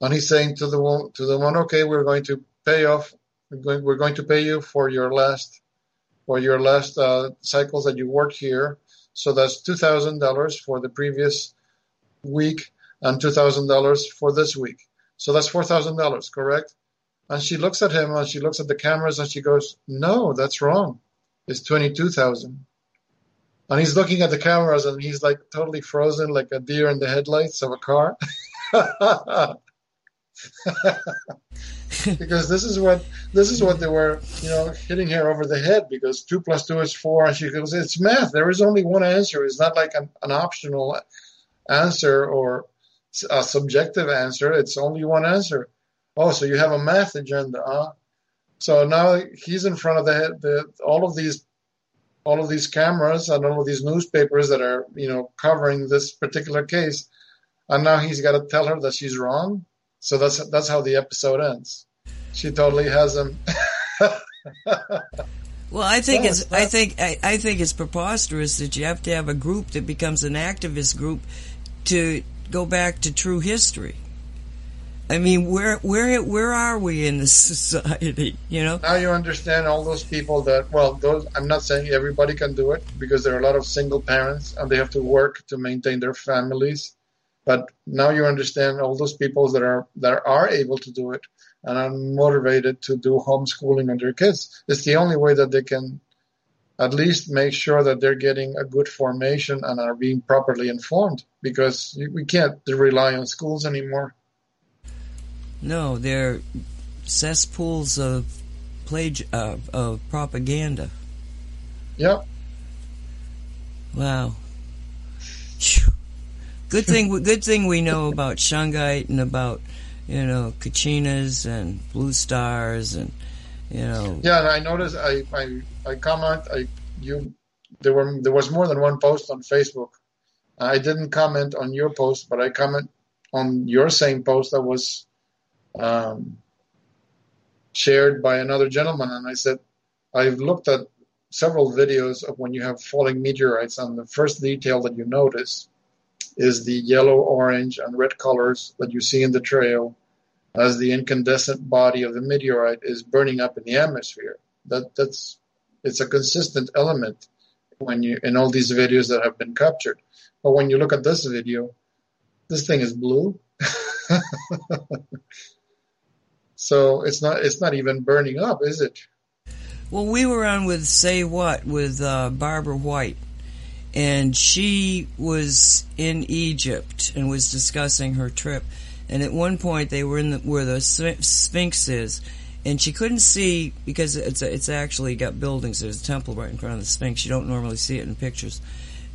and he's saying to the one, to the one, okay, we're going to pay off, we're going, we're going to pay you for your last, for your last uh, cycles that you worked here. So that's two thousand dollars for the previous week and two thousand dollars for this week. So that's four thousand dollars, correct? And she looks at him and she looks at the cameras and she goes, No, that's wrong. It's 22,000. And he's looking at the cameras and he's like totally frozen, like a deer in the headlights of a car. because this is what this is what they were, you know, hitting her over the head because two plus two is four, and she goes, "It's math. There is only one answer. It's not like an, an optional answer or a subjective answer. It's only one answer." Oh, so you have a math agenda, huh? So now he's in front of the, the all of these all of these cameras and all of these newspapers that are you know covering this particular case, and now he's got to tell her that she's wrong. So that's that's how the episode ends. She totally has him. Well, I think it's I think I, I think it's preposterous that you have to have a group that becomes an activist group to go back to true history. I mean, where where where are we in this society? You know, now you understand all those people that well those i'm not saying everybody can do it because there are a lot of single parents and they have to work to maintain their families. But now you understand all those people that are that are able to do it and are motivated to do homeschooling on their kids. It's the only way that they can at least make sure that they're getting a good formation and are being properly informed because we can't rely on schools anymore no, they're cesspools of plagi- of, of propaganda. yep Wow. Good thing. Good thing we know about shungite and about you know kachinas and blue stars and you know Yeah, and I noticed I I, I comment I you there were there was more than one post on Facebook. I didn't comment on your post, but I comment on your same post that was um, shared by another gentleman, and I said I've looked at several videos of when you have falling meteorites, and the first detail that you notice is the yellow, orange, and red colors that you see in the trail as the incandescent body of the meteorite is burning up in the atmosphere. That that's it's a consistent element when you in all these videos that have been captured. But when you look at this video, this thing is blue. so it's not it's not even burning up, is it? Well, we were on with Say What with uh, Barbara White, and she was in Egypt and was discussing her trip. And at one point, they were in the, where the Sphinx is, and she couldn't see because it's it's actually got buildings. There's a temple right in front of the Sphinx. You don't normally see it in pictures,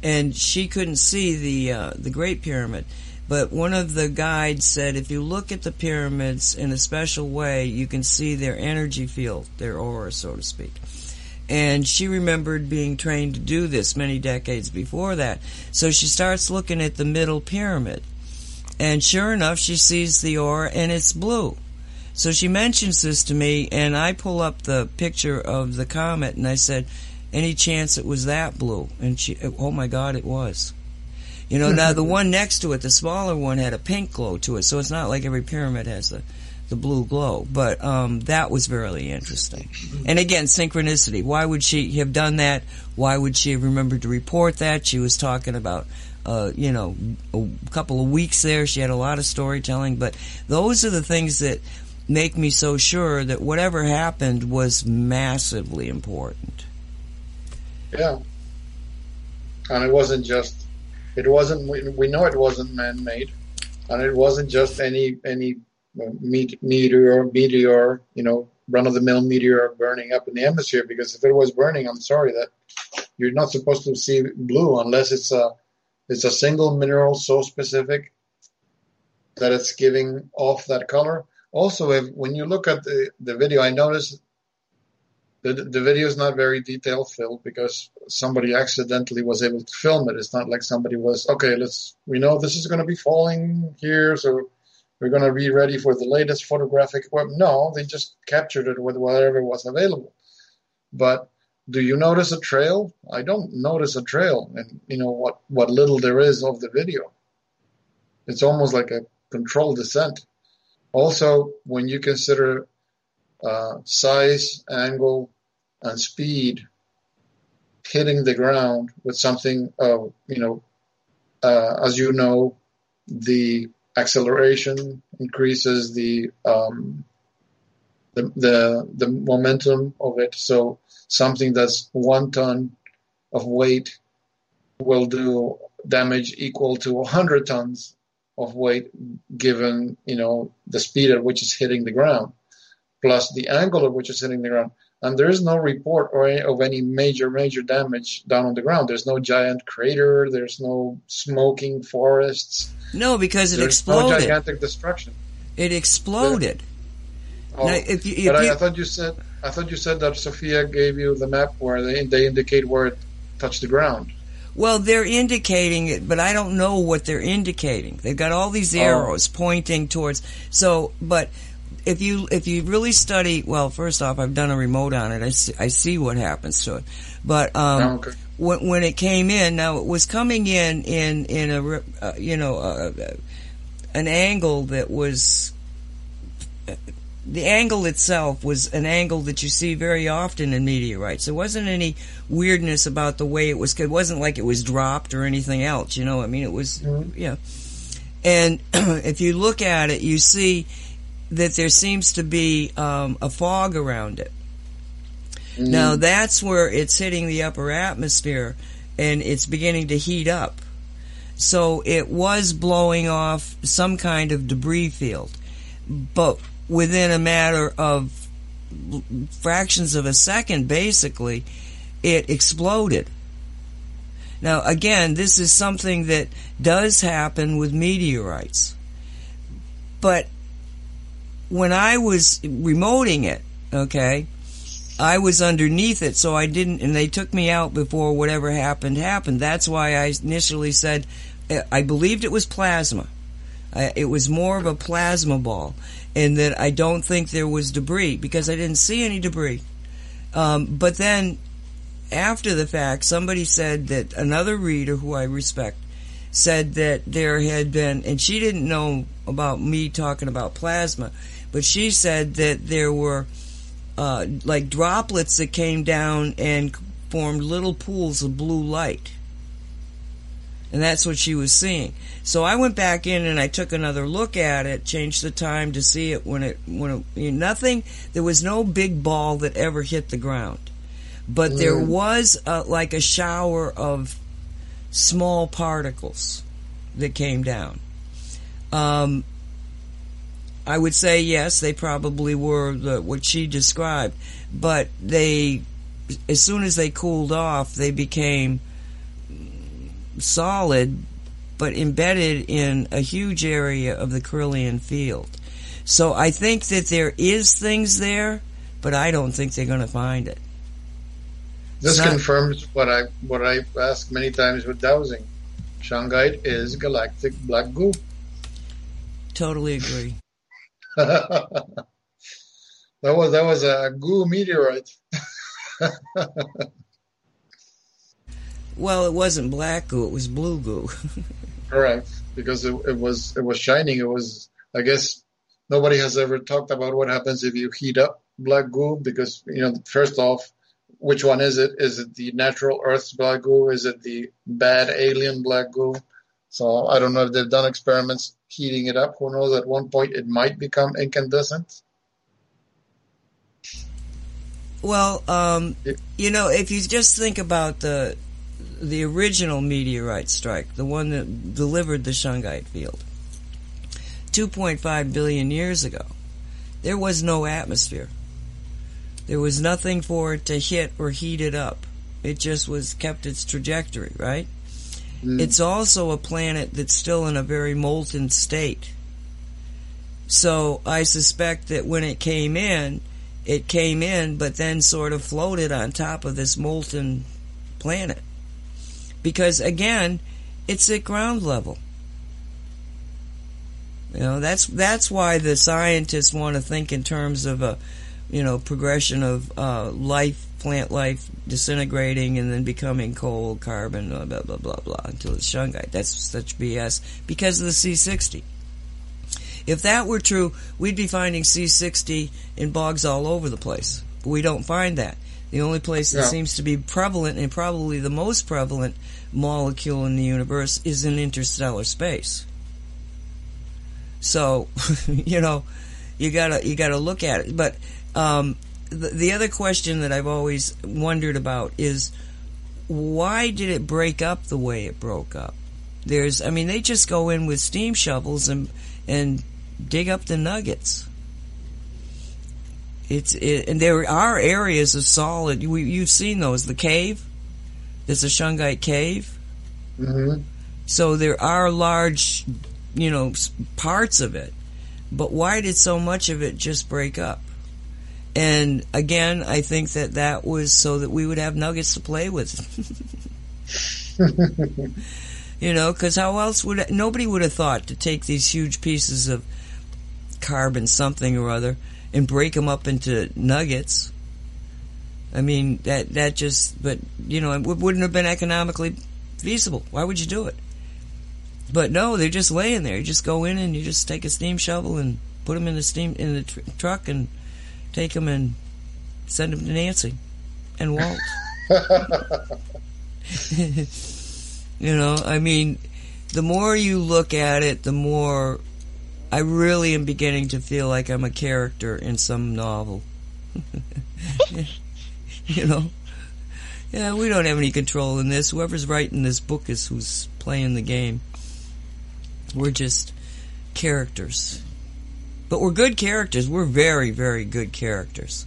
and she couldn't see the uh, the Great Pyramid. But one of the guides said if you look at the pyramids in a special way, you can see their energy field, their aura, so to speak. And she remembered being trained to do this many decades before that. So she starts looking at the middle pyramid. And sure enough, she sees the aura and it's blue. So she mentions this to me, and I pull up the picture of the comet and I said, Any chance it was that blue? And she, oh my God, it was. You know, now the one next to it, the smaller one, had a pink glow to it, so it's not like every pyramid has the the blue glow. But um, that was very interesting. And again, synchronicity. Why would she have done that? Why would she have remembered to report that? She was talking about. Uh, you know, a couple of weeks there, she had a lot of storytelling, but those are the things that make me so sure that whatever happened was massively important. Yeah. And it wasn't just, it wasn't, we, we know it wasn't man-made. And it wasn't just any, any uh, meteor, meteor, you know, run-of-the-mill meteor burning up in the atmosphere. Because if it was burning, I'm sorry that you're not supposed to see blue unless it's a, it's a single mineral so specific that it's giving off that color. Also, if, when you look at the, the video, I noticed the, the video is not very detail filled because somebody accidentally was able to film it. It's not like somebody was, okay, let's, we know this is going to be falling here, so we're going to be ready for the latest photographic equipment. No, they just captured it with whatever was available. But do you notice a trail? I don't notice a trail, and you know what, what little there is of the video. It's almost like a controlled descent. Also, when you consider uh, size, angle, and speed hitting the ground with something, uh, you know, uh, as you know, the acceleration increases the, um, the the the momentum of it. So something that's one ton of weight will do damage equal to 100 tons of weight given you know the speed at which it's hitting the ground plus the angle at which it's hitting the ground and there is no report or any, of any major major damage down on the ground there's no giant crater there's no smoking forests No, because it there's no exploded. gigantic destruction It exploded. Oh, Now, if you, if but I, you- I thought you said I thought you said that Sophia gave you the map where they they indicate where it touched the ground. Well, they're indicating it, but I don't know what they're indicating. They've got all these Oh. arrows pointing towards. So, but if you if you really study, well, first off, I've done a remote on it. I see, I see what happens to it. But um, Oh, okay. when when it came in, now it was coming in in in a uh, you know uh, an angle that was. The angle itself was an angle that you see very often in meteorites. There wasn't any weirdness about the way it was. It wasn't like it was dropped or anything else. You know, I mean, it was yeah. And if you look at it, you see that there seems to be um, a fog around it. Now that's where it's hitting the upper atmosphere and it's beginning to heat up. So it was blowing off some kind of debris field. But within a matter of fractions of a second, basically, it exploded. Now, again, this is something that does happen with meteorites. But when I was remoting it, okay, I was underneath it, so I didn't, and they took me out before whatever happened happened. That's why I initially said uh, I believed it was plasma. It was more of a plasma ball, and that I don't think there was debris because I didn't see any debris. Um, but then, after the fact, somebody said that another reader who I respect said that there had been, and she didn't know about me talking about plasma, but she said that there were uh, like droplets that came down and formed little pools of blue light. And that's what she was seeing. So I went back in and I took another look at it, changed the time to see it when it when it, you know, nothing. There was no big ball that ever hit the ground, but there was uh like a shower of small particles that came down. Um, I would say yes, they probably were the, what she described, but they, as soon as they cooled off, they became solid, but embedded in a huge area of the Karelian field. So I think that there is things there, but I don't think they're going to find it. This not- confirms what I what I've asked many times with dowsing. Shungite is galactic black goo. Totally agree. that was that was a goo meteorite. Well, it wasn't black goo; it was blue goo. Correct, because it, it was it was shining. It was, I guess, nobody has ever talked about what happens if you heat up black goo. Because you know, first off, which one is it? Is it the natural Earth's black goo? Is it the bad alien black goo? So I don't know if they've done experiments heating it up. Who knows? At one point, it might become incandescent. well, um, It- you know, if you just think about the the original meteorite strike, the one that delivered the Shungite field, 2.5 billion years ago, there was no atmosphere. There was nothing for it to hit or heat it up. It just was kept its trajectory, right? Mm. It's also a planet that's still in a very molten state. So I suspect that when it came in, it came in, but then sort of floated on top of this molten planet. Because again, it's at ground level. You know, that's that's why the scientists want to think in terms of a, you know, progression of uh, life, plant life disintegrating and then becoming coal, carbon, blah blah blah blah blah until it's shungite. That's such BS because of the C60. If that were true, we'd be finding C60 in bogs all over the place. But we don't find that. The only place that Yeah. seems to be prevalent and probably the most prevalent molecule in the universe is in interstellar space. So, you know, you gotta you gotta look at it. But um, the, the other question that I've always wondered about is why did it break up the way it broke up? There's, I mean, they just go in with steam shovels and and dig up the nuggets. It's it, and there are areas of solid. You, you've seen those. The cave. There's a shungite cave. hmm So there are large, you know, parts of it. But why did so much of it just break up? And again, I think that that was so that we would have nuggets to play with. you know, because how else would nobody would have thought to take these huge pieces of carbon something or other and break them up into nuggets? I mean that that just, but you know, it wouldn't have been economically feasible. Why would you do it? But no, they're just laying there. You just go in and you just take a steam shovel and put them in the steam in the tr- truck and take them and send them to Nancy and Walt. you know, I mean, the more you look at it, the more I really am beginning to feel like I'm a character in some novel. you know? Yeah, we don't have any control in this. Whoever's writing this book is who's playing the game. We're just characters. But we're good characters. We're very, very good characters.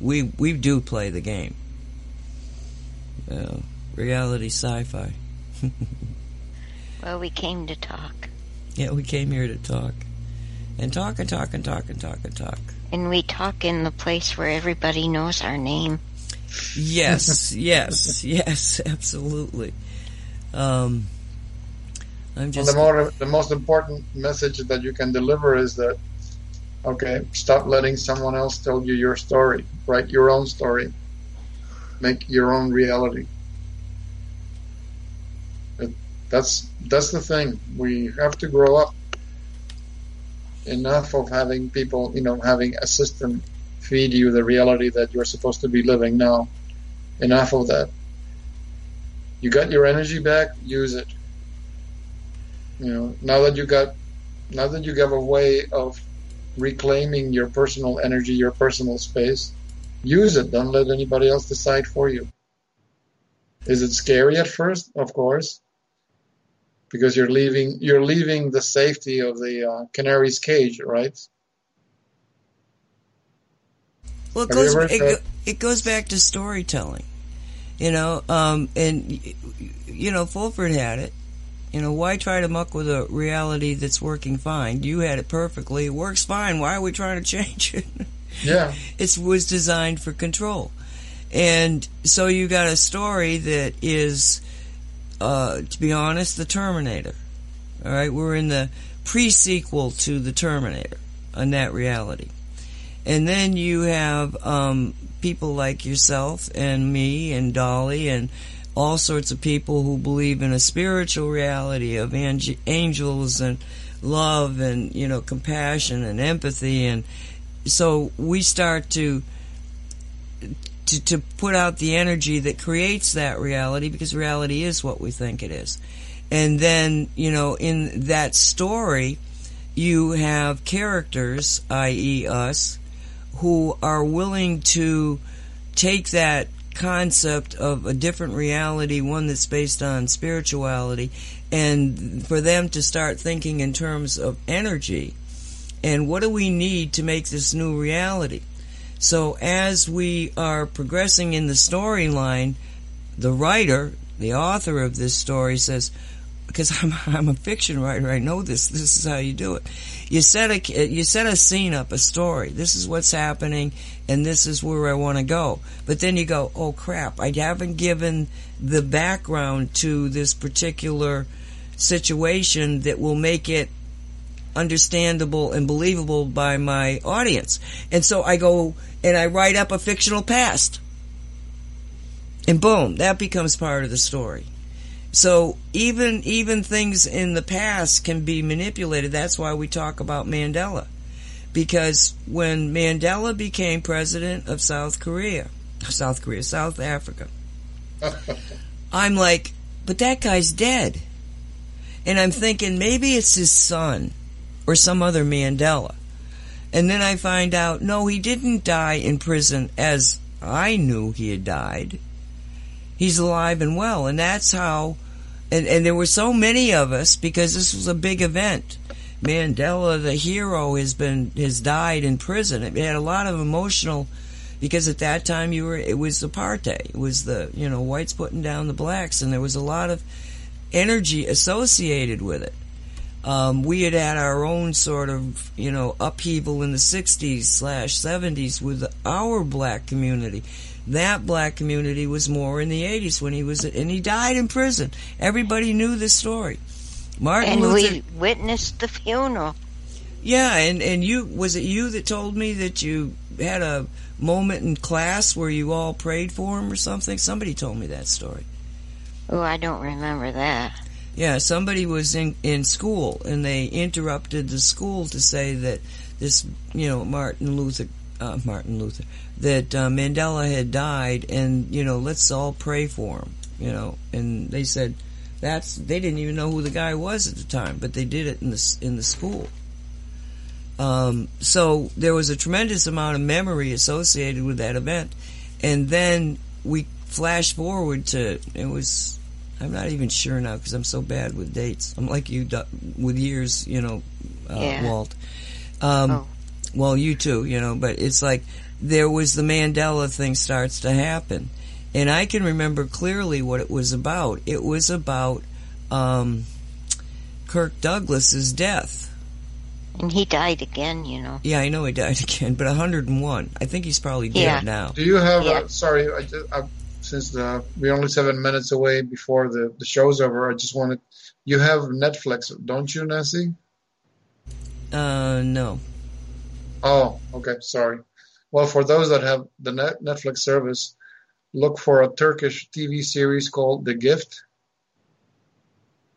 We we do play the game. Uh, reality sci-fi. Well, we came to talk. Yeah, we came here to talk. And talk and talk and talk and talk and talk. And we talk in the place where everybody knows our name. Yes, yes, yes, absolutely. Um, I'm Well, just the more the most important message that you can deliver is that okay, stop letting someone else tell you your story. Write your own story. Make your own reality. It, that's that's the thing. We have to grow up. Enough of having people, you know, having a system feed you the reality that you're supposed to be living now. Enough of that. You got your energy back, use it. You know, now that you got now that you have a way of reclaiming your personal energy, your personal space, use it. Don't let anybody else decide for you. Is it scary at first? Of course. Because you're leaving you're leaving the safety of the uh, canary's cage, right? Well, it goes it, go- it goes back to storytelling, you know. Um, and you know, Fulford had it. You know, why try to muck with a reality that's working fine? You had it perfectly. It works fine. Why are we trying to change it? Yeah. it was designed for control, and so you got a story that is, uh, to be honest, the Terminator. All right, we're in the pre-sequel to the Terminator on that reality. And then you have um, people like yourself and me and Dolly and all sorts of people who believe in a spiritual reality of ang- angels and love and you know compassion and empathy and so we start to to, to put out the energy that creates that reality because reality is what we think it is. And then, you know, in that story, you have characters, i.e., us, who are willing to take that concept of a different reality, one that's based on spirituality, and for them to start thinking in terms of energy and what do we need to make this new reality. So as we are progressing in the storyline, the writer, the author of this story says, because I'm, I'm a fiction writer, I know this. This is how you do it. You set a you set a scene up, a story. This is what's happening, and this is where I want to go. But then you go, oh crap! I haven't given the background to this particular situation that will make it understandable and believable by my audience. And so I go and I write up a fictional past. And boom, that becomes part of the story. So even even things in the past can be manipulated. That's why we talk about Mandela. Because when Mandela became president of South Korea, South Korea, South Africa, I'm like, but that guy's dead. And I'm thinking maybe it's his son or some other Mandela. And then I find out, no, he didn't die in prison as I knew he had died. He's alive and well. And that's how, and, and there were so many of us because this was a big event. Mandela, the hero, has been, has died in prison. It had a lot of emotional, because at that time you were, it was apartheid. It was the, you know, whites putting down the blacks and there was a lot of energy associated with it. Um, we had had our own sort of, you know, upheaval in the 60s slash 70s with our black community. That black community was more in the 80s when he was, and he died in prison. Everybody knew the story. Martin And Luther. we witnessed the funeral. Yeah, and, and you, was it you that told me that you had a moment in class where you all prayed for him or something? Somebody told me that story. Oh, I don't remember that. Yeah, somebody was in in school and they interrupted the school to say that this, you know, Martin Luther, uh, Martin Luther, that uh, Mandela had died, and you know, let's all pray for him. You know, and they said that's they didn't even know who the guy was at the time, but they did it in the in the school. Um, so there was a tremendous amount of memory associated with that event, and then we flash forward to it was I'm not even sure now because I'm so bad with dates. I'm like you with years, you know, uh, Yeah. Walt. Um, Oh. Well, you too, you know, but it's like there was the Mandela thing starts to happen. And I can remember clearly what it was about. It was about um, Kirk Douglas's death. And he died again, you know. Yeah, I know he died again, but 101. I think he's probably dead Yeah. now. Do you have? Yeah. Uh, sorry, I just, I, since the, we're only seven minutes away before the the show's over, I just wanted. You have Netflix, don't you, Nancy? Uh, no. Oh, okay, sorry. Well, for those that have the Netflix service, look for a Turkish TV series called The Gift.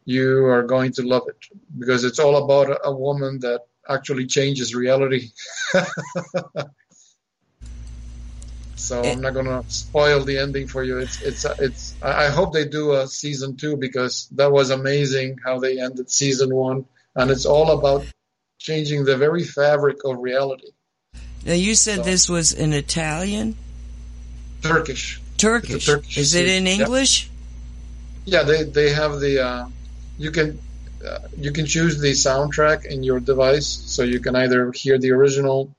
You are going to love it because it's all about a, woman that actually changes reality. so I'm not gonna spoil the ending for you. It's it's it's. I I hope they do a season two because that was amazing how they ended season one, and it's all about changing the very fabric of reality. Now you said So- this was in Italian, Turkish. Turkish. Turkish Is it in. English? Yeah, they they have the. Uh, you can uh, you can choose the soundtrack in your device, so you can either hear the original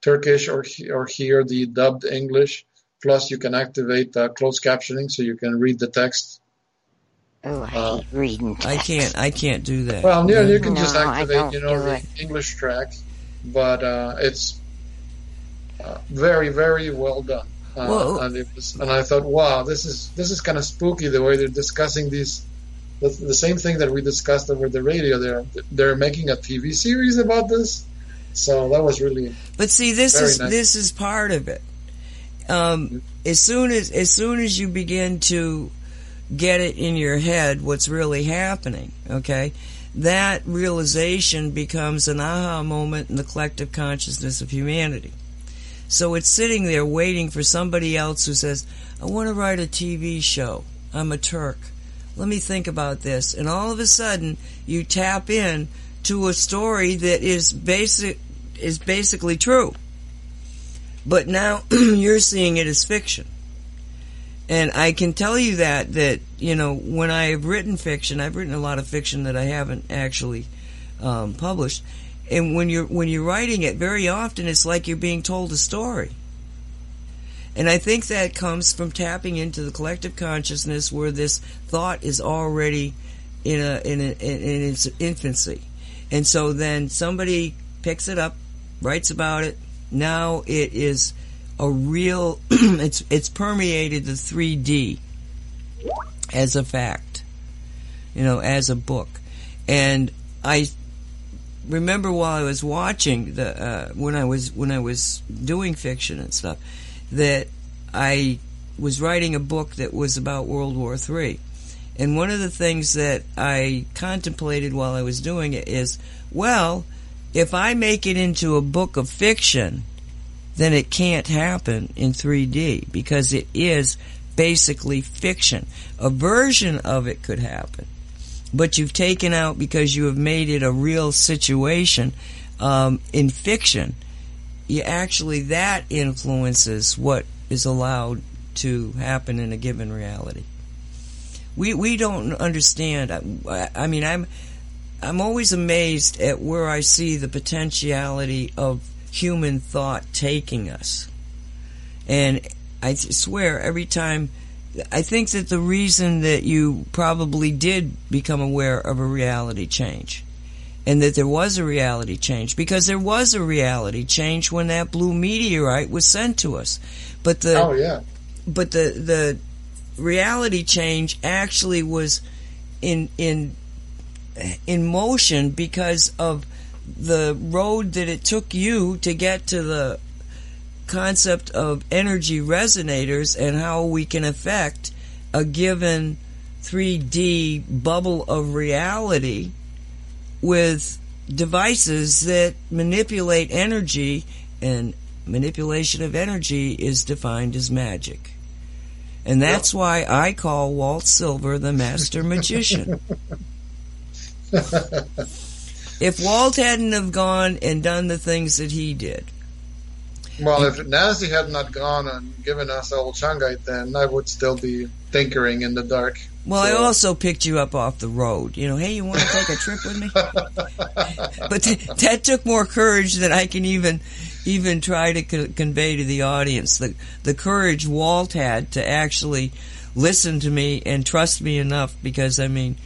Turkish or or hear the dubbed English. Plus, you can activate uh, closed captioning, so you can read the text. Oh, I Uh, hate reading. I can't. I can't do that. Well, yeah, you can just No, I activate, you know, the it. English track, but uh, it's uh, very, very well done. Uh, and it was, and I thought, wow, this is this is kind of spooky the way they're discussing these. The, the same thing that we discussed over the radio. They're they're making a TV series about this, so that was really But see, this is nice. this is part of it. Um, as soon as as soon as you begin to get it in your head what's really happening, okay? That realization becomes an aha moment in the collective consciousness of humanity. So it's sitting there waiting for somebody else who says, I want to write a TV show. I'm a Turk. Let me think about this. And all of a sudden, you tap in to a story that is basic, is basically true. But now you're seeing it as fiction. And I can tell you that, that, you know, when I have written fiction, I've written a lot of fiction that I haven't actually um, published. And when you're, when you're writing it, very often it's like you're being told a story. And I think that comes from tapping into the collective consciousness where this thought is already in a, in, a, in its infancy. And so then somebody picks it up, writes about it. Now it is a real, it's, it's permeated the 3D as a fact, you know, as a book. And I remember while I was watching the, uh, when I was, when I was doing fiction and stuff, that I was writing a book that was about World War III. And one of the things that I contemplated while I was doing it is, well, if I make it into a book of fiction, then it can't happen in 3D because it is basically fiction. A version of it could happen, but you've taken out because you have made it a real situation um, in fiction. You actually that influences what is allowed to happen in a given reality. We we don't understand. I, I mean, I'm I'm always amazed at where I see the potentiality of human thought taking us. And I swear every time, I think that the reason that you probably did become aware of a reality change and that there was a reality change because there was a reality change when that blue meteorite was sent to us. But the, Oh yeah. but the, the reality change actually was in, in, in motion because of the road that it took you to get to the concept of energy resonators and how we can affect a given 3D bubble of reality with devices that manipulate energy and manipulation of energy is defined as magic. And that's why I call Walt Silva the master magician. if Walt hadn't have gone and done the things that he did, Well, if Nancy had not gone and given us old Shungite, then I would still be tinkering in the dark. well, I also picked you up off the road. You know, hey, you want to take a trip with me? but th- that took more courage than I can even even try to co- convey to the audience. The the courage Walt had to actually listen to me and trust me enough because I mean,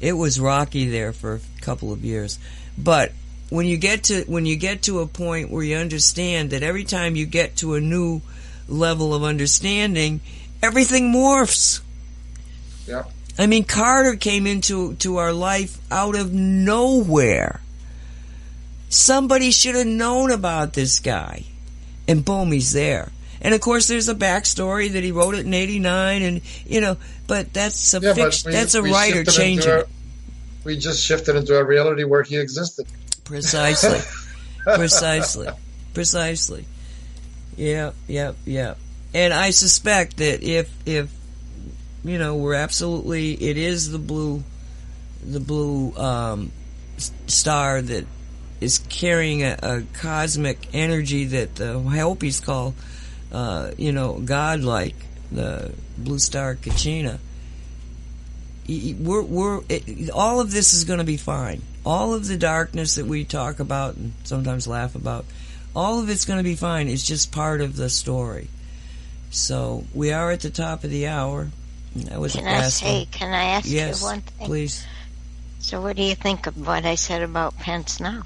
it was rocky there for a couple of years. But when you get to when you get to a point where you understand that every time you get to a new level of understanding, everything morphs. Yeah. I mean, Carter came into to our life out of nowhere. Somebody should have known about this guy, and boom, he's there. And of course, there's a backstory that he wrote it in '89, and you know, but that's a Yeah, but fiction. we- that's a writer changing a- We just shifted into a reality where he existed. Precisely, precisely, precisely. Yeah, yeah, yeah. And I suspect that if if you know we're absolutely, it is the blue, the blue um, star that is carrying a, a cosmic energy that the Hopis call, uh, you know, godlike, the blue star Kachina. We're, we're, it, all of this is going to be fine. All of the darkness that we talk about and sometimes laugh about, all of it's going to be fine. It's just part of the story. So we are at the top of the hour. That was Can I say, one. can I ask Yes, you one thing? please. So what do you think of what I said about Pence now?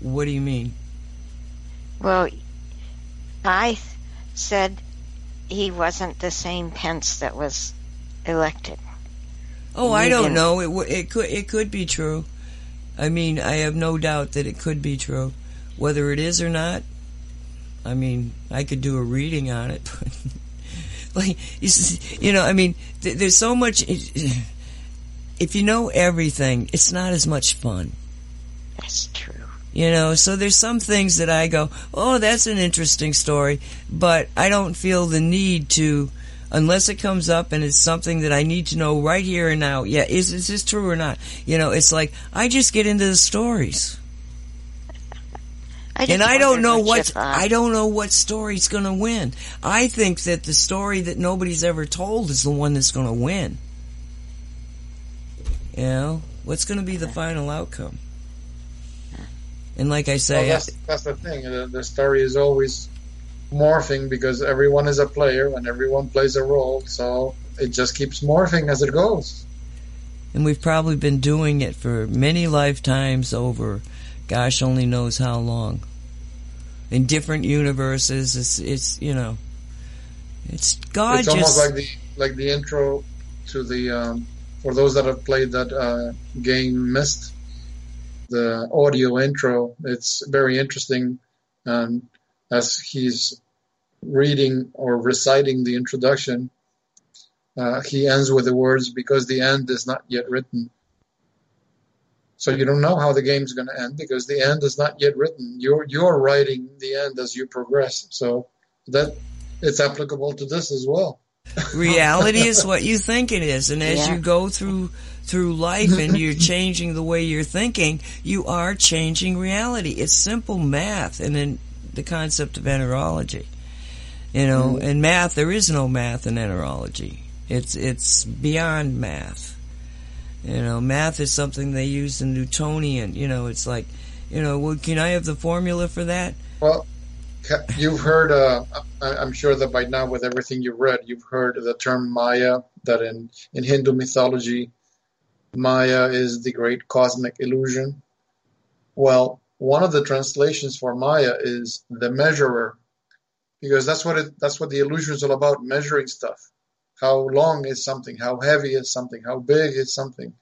What do you mean? Well, I said he wasn't the same Pence that was elected. Oh, I don't know. It w- it could it could be true. I mean, I have no doubt that it could be true. Whether it is or not, I mean, I could do a reading on it. like you, you know, I mean, th- there's so much. If you know everything, it's not as much fun. That's true. You know, so there's some things that I go, oh, that's an interesting story, but I don't feel the need to, unless it comes up and it's something that I need to know right here and now. Yeah, is, is this true or not? You know, it's like, I just get into the stories. I And I don't know what you what, thought. I don't know what story's gonna win. I think that the story that nobody's ever told is the one that's gonna win. You know? What's gonna be the final outcome? And like I Well, say, that's, that's the thing. The, the story is always morphing because everyone is a player and everyone plays a role. So it just keeps morphing as it goes. and we've probably been doing it for many lifetimes over gosh only knows how long in different universes it's it's you know it's god it's almost like the like the intro to the um, for those that have played that uh, game Myst, the audio intro. It's very interesting, and as he's reading or reciting the introduction, uh, he ends with the words "because the end is not yet written." So you don't know how the game's going to end because the end is not yet written. You're you're writing the end as you progress. So that it's applicable to this as well. reality is what you think it is and as Yeah. you go through through life and you're changing the way you're thinking you are changing reality it's simple math and then the concept of enterology you know in math there is no math in enterology it's it's beyond math. You know math is something they use in newtonian. You know it's like you know well can i have the formula for that? Well, you've heard, uh, I'm sure that by now, with everything you've read, you've heard the term Maya, that in, in Hindu mythology, Maya is the great cosmic illusion. Well, one of the translations for Maya is the measurer, because that's what it, that's what the illusion is all about, measuring stuff. How long is something? How heavy is something? How big is something?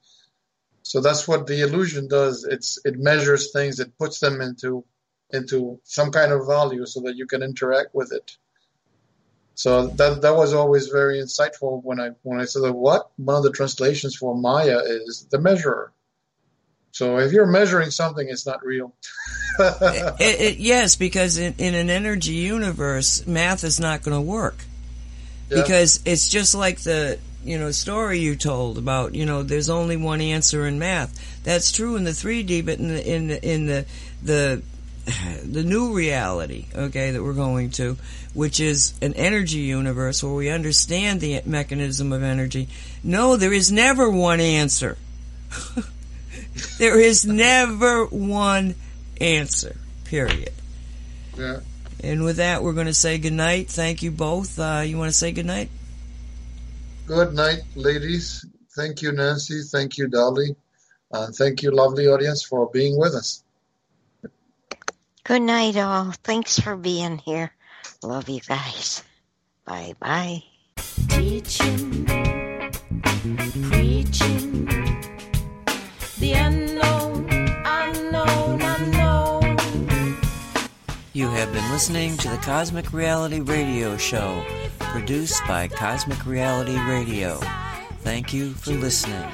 So that's what the illusion does. It's it measures things. It puts them into into some kind of value so that you can interact with it. So that that was always very insightful when I when I said that what one of the translations for Maya is the measurer. So if you're measuring something, it's not real. it, it, yes because in, in an energy universe math is not going to work Yeah. because it's just like the you know story you told about you know there's only one answer in math that's true in the 3d but in the in the in the the the new reality okay that we're going to which is an energy universe where we understand the mechanism of energy no there is never one answer there is never one answer period yeah. and with that, we're going to say goodnight. Thank you both. Uh, you want to say goodnight? Good night, ladies. Thank you, Nancy. Thank you, Dolly. Uh, thank you, lovely audience, for being with us. Good night, all. Thanks for being here. Love you guys. Bye bye. teaching, preaching, you have been listening to the Cosmic Reality Radio Show, produced by Cosmic Reality Radio. Thank you for listening.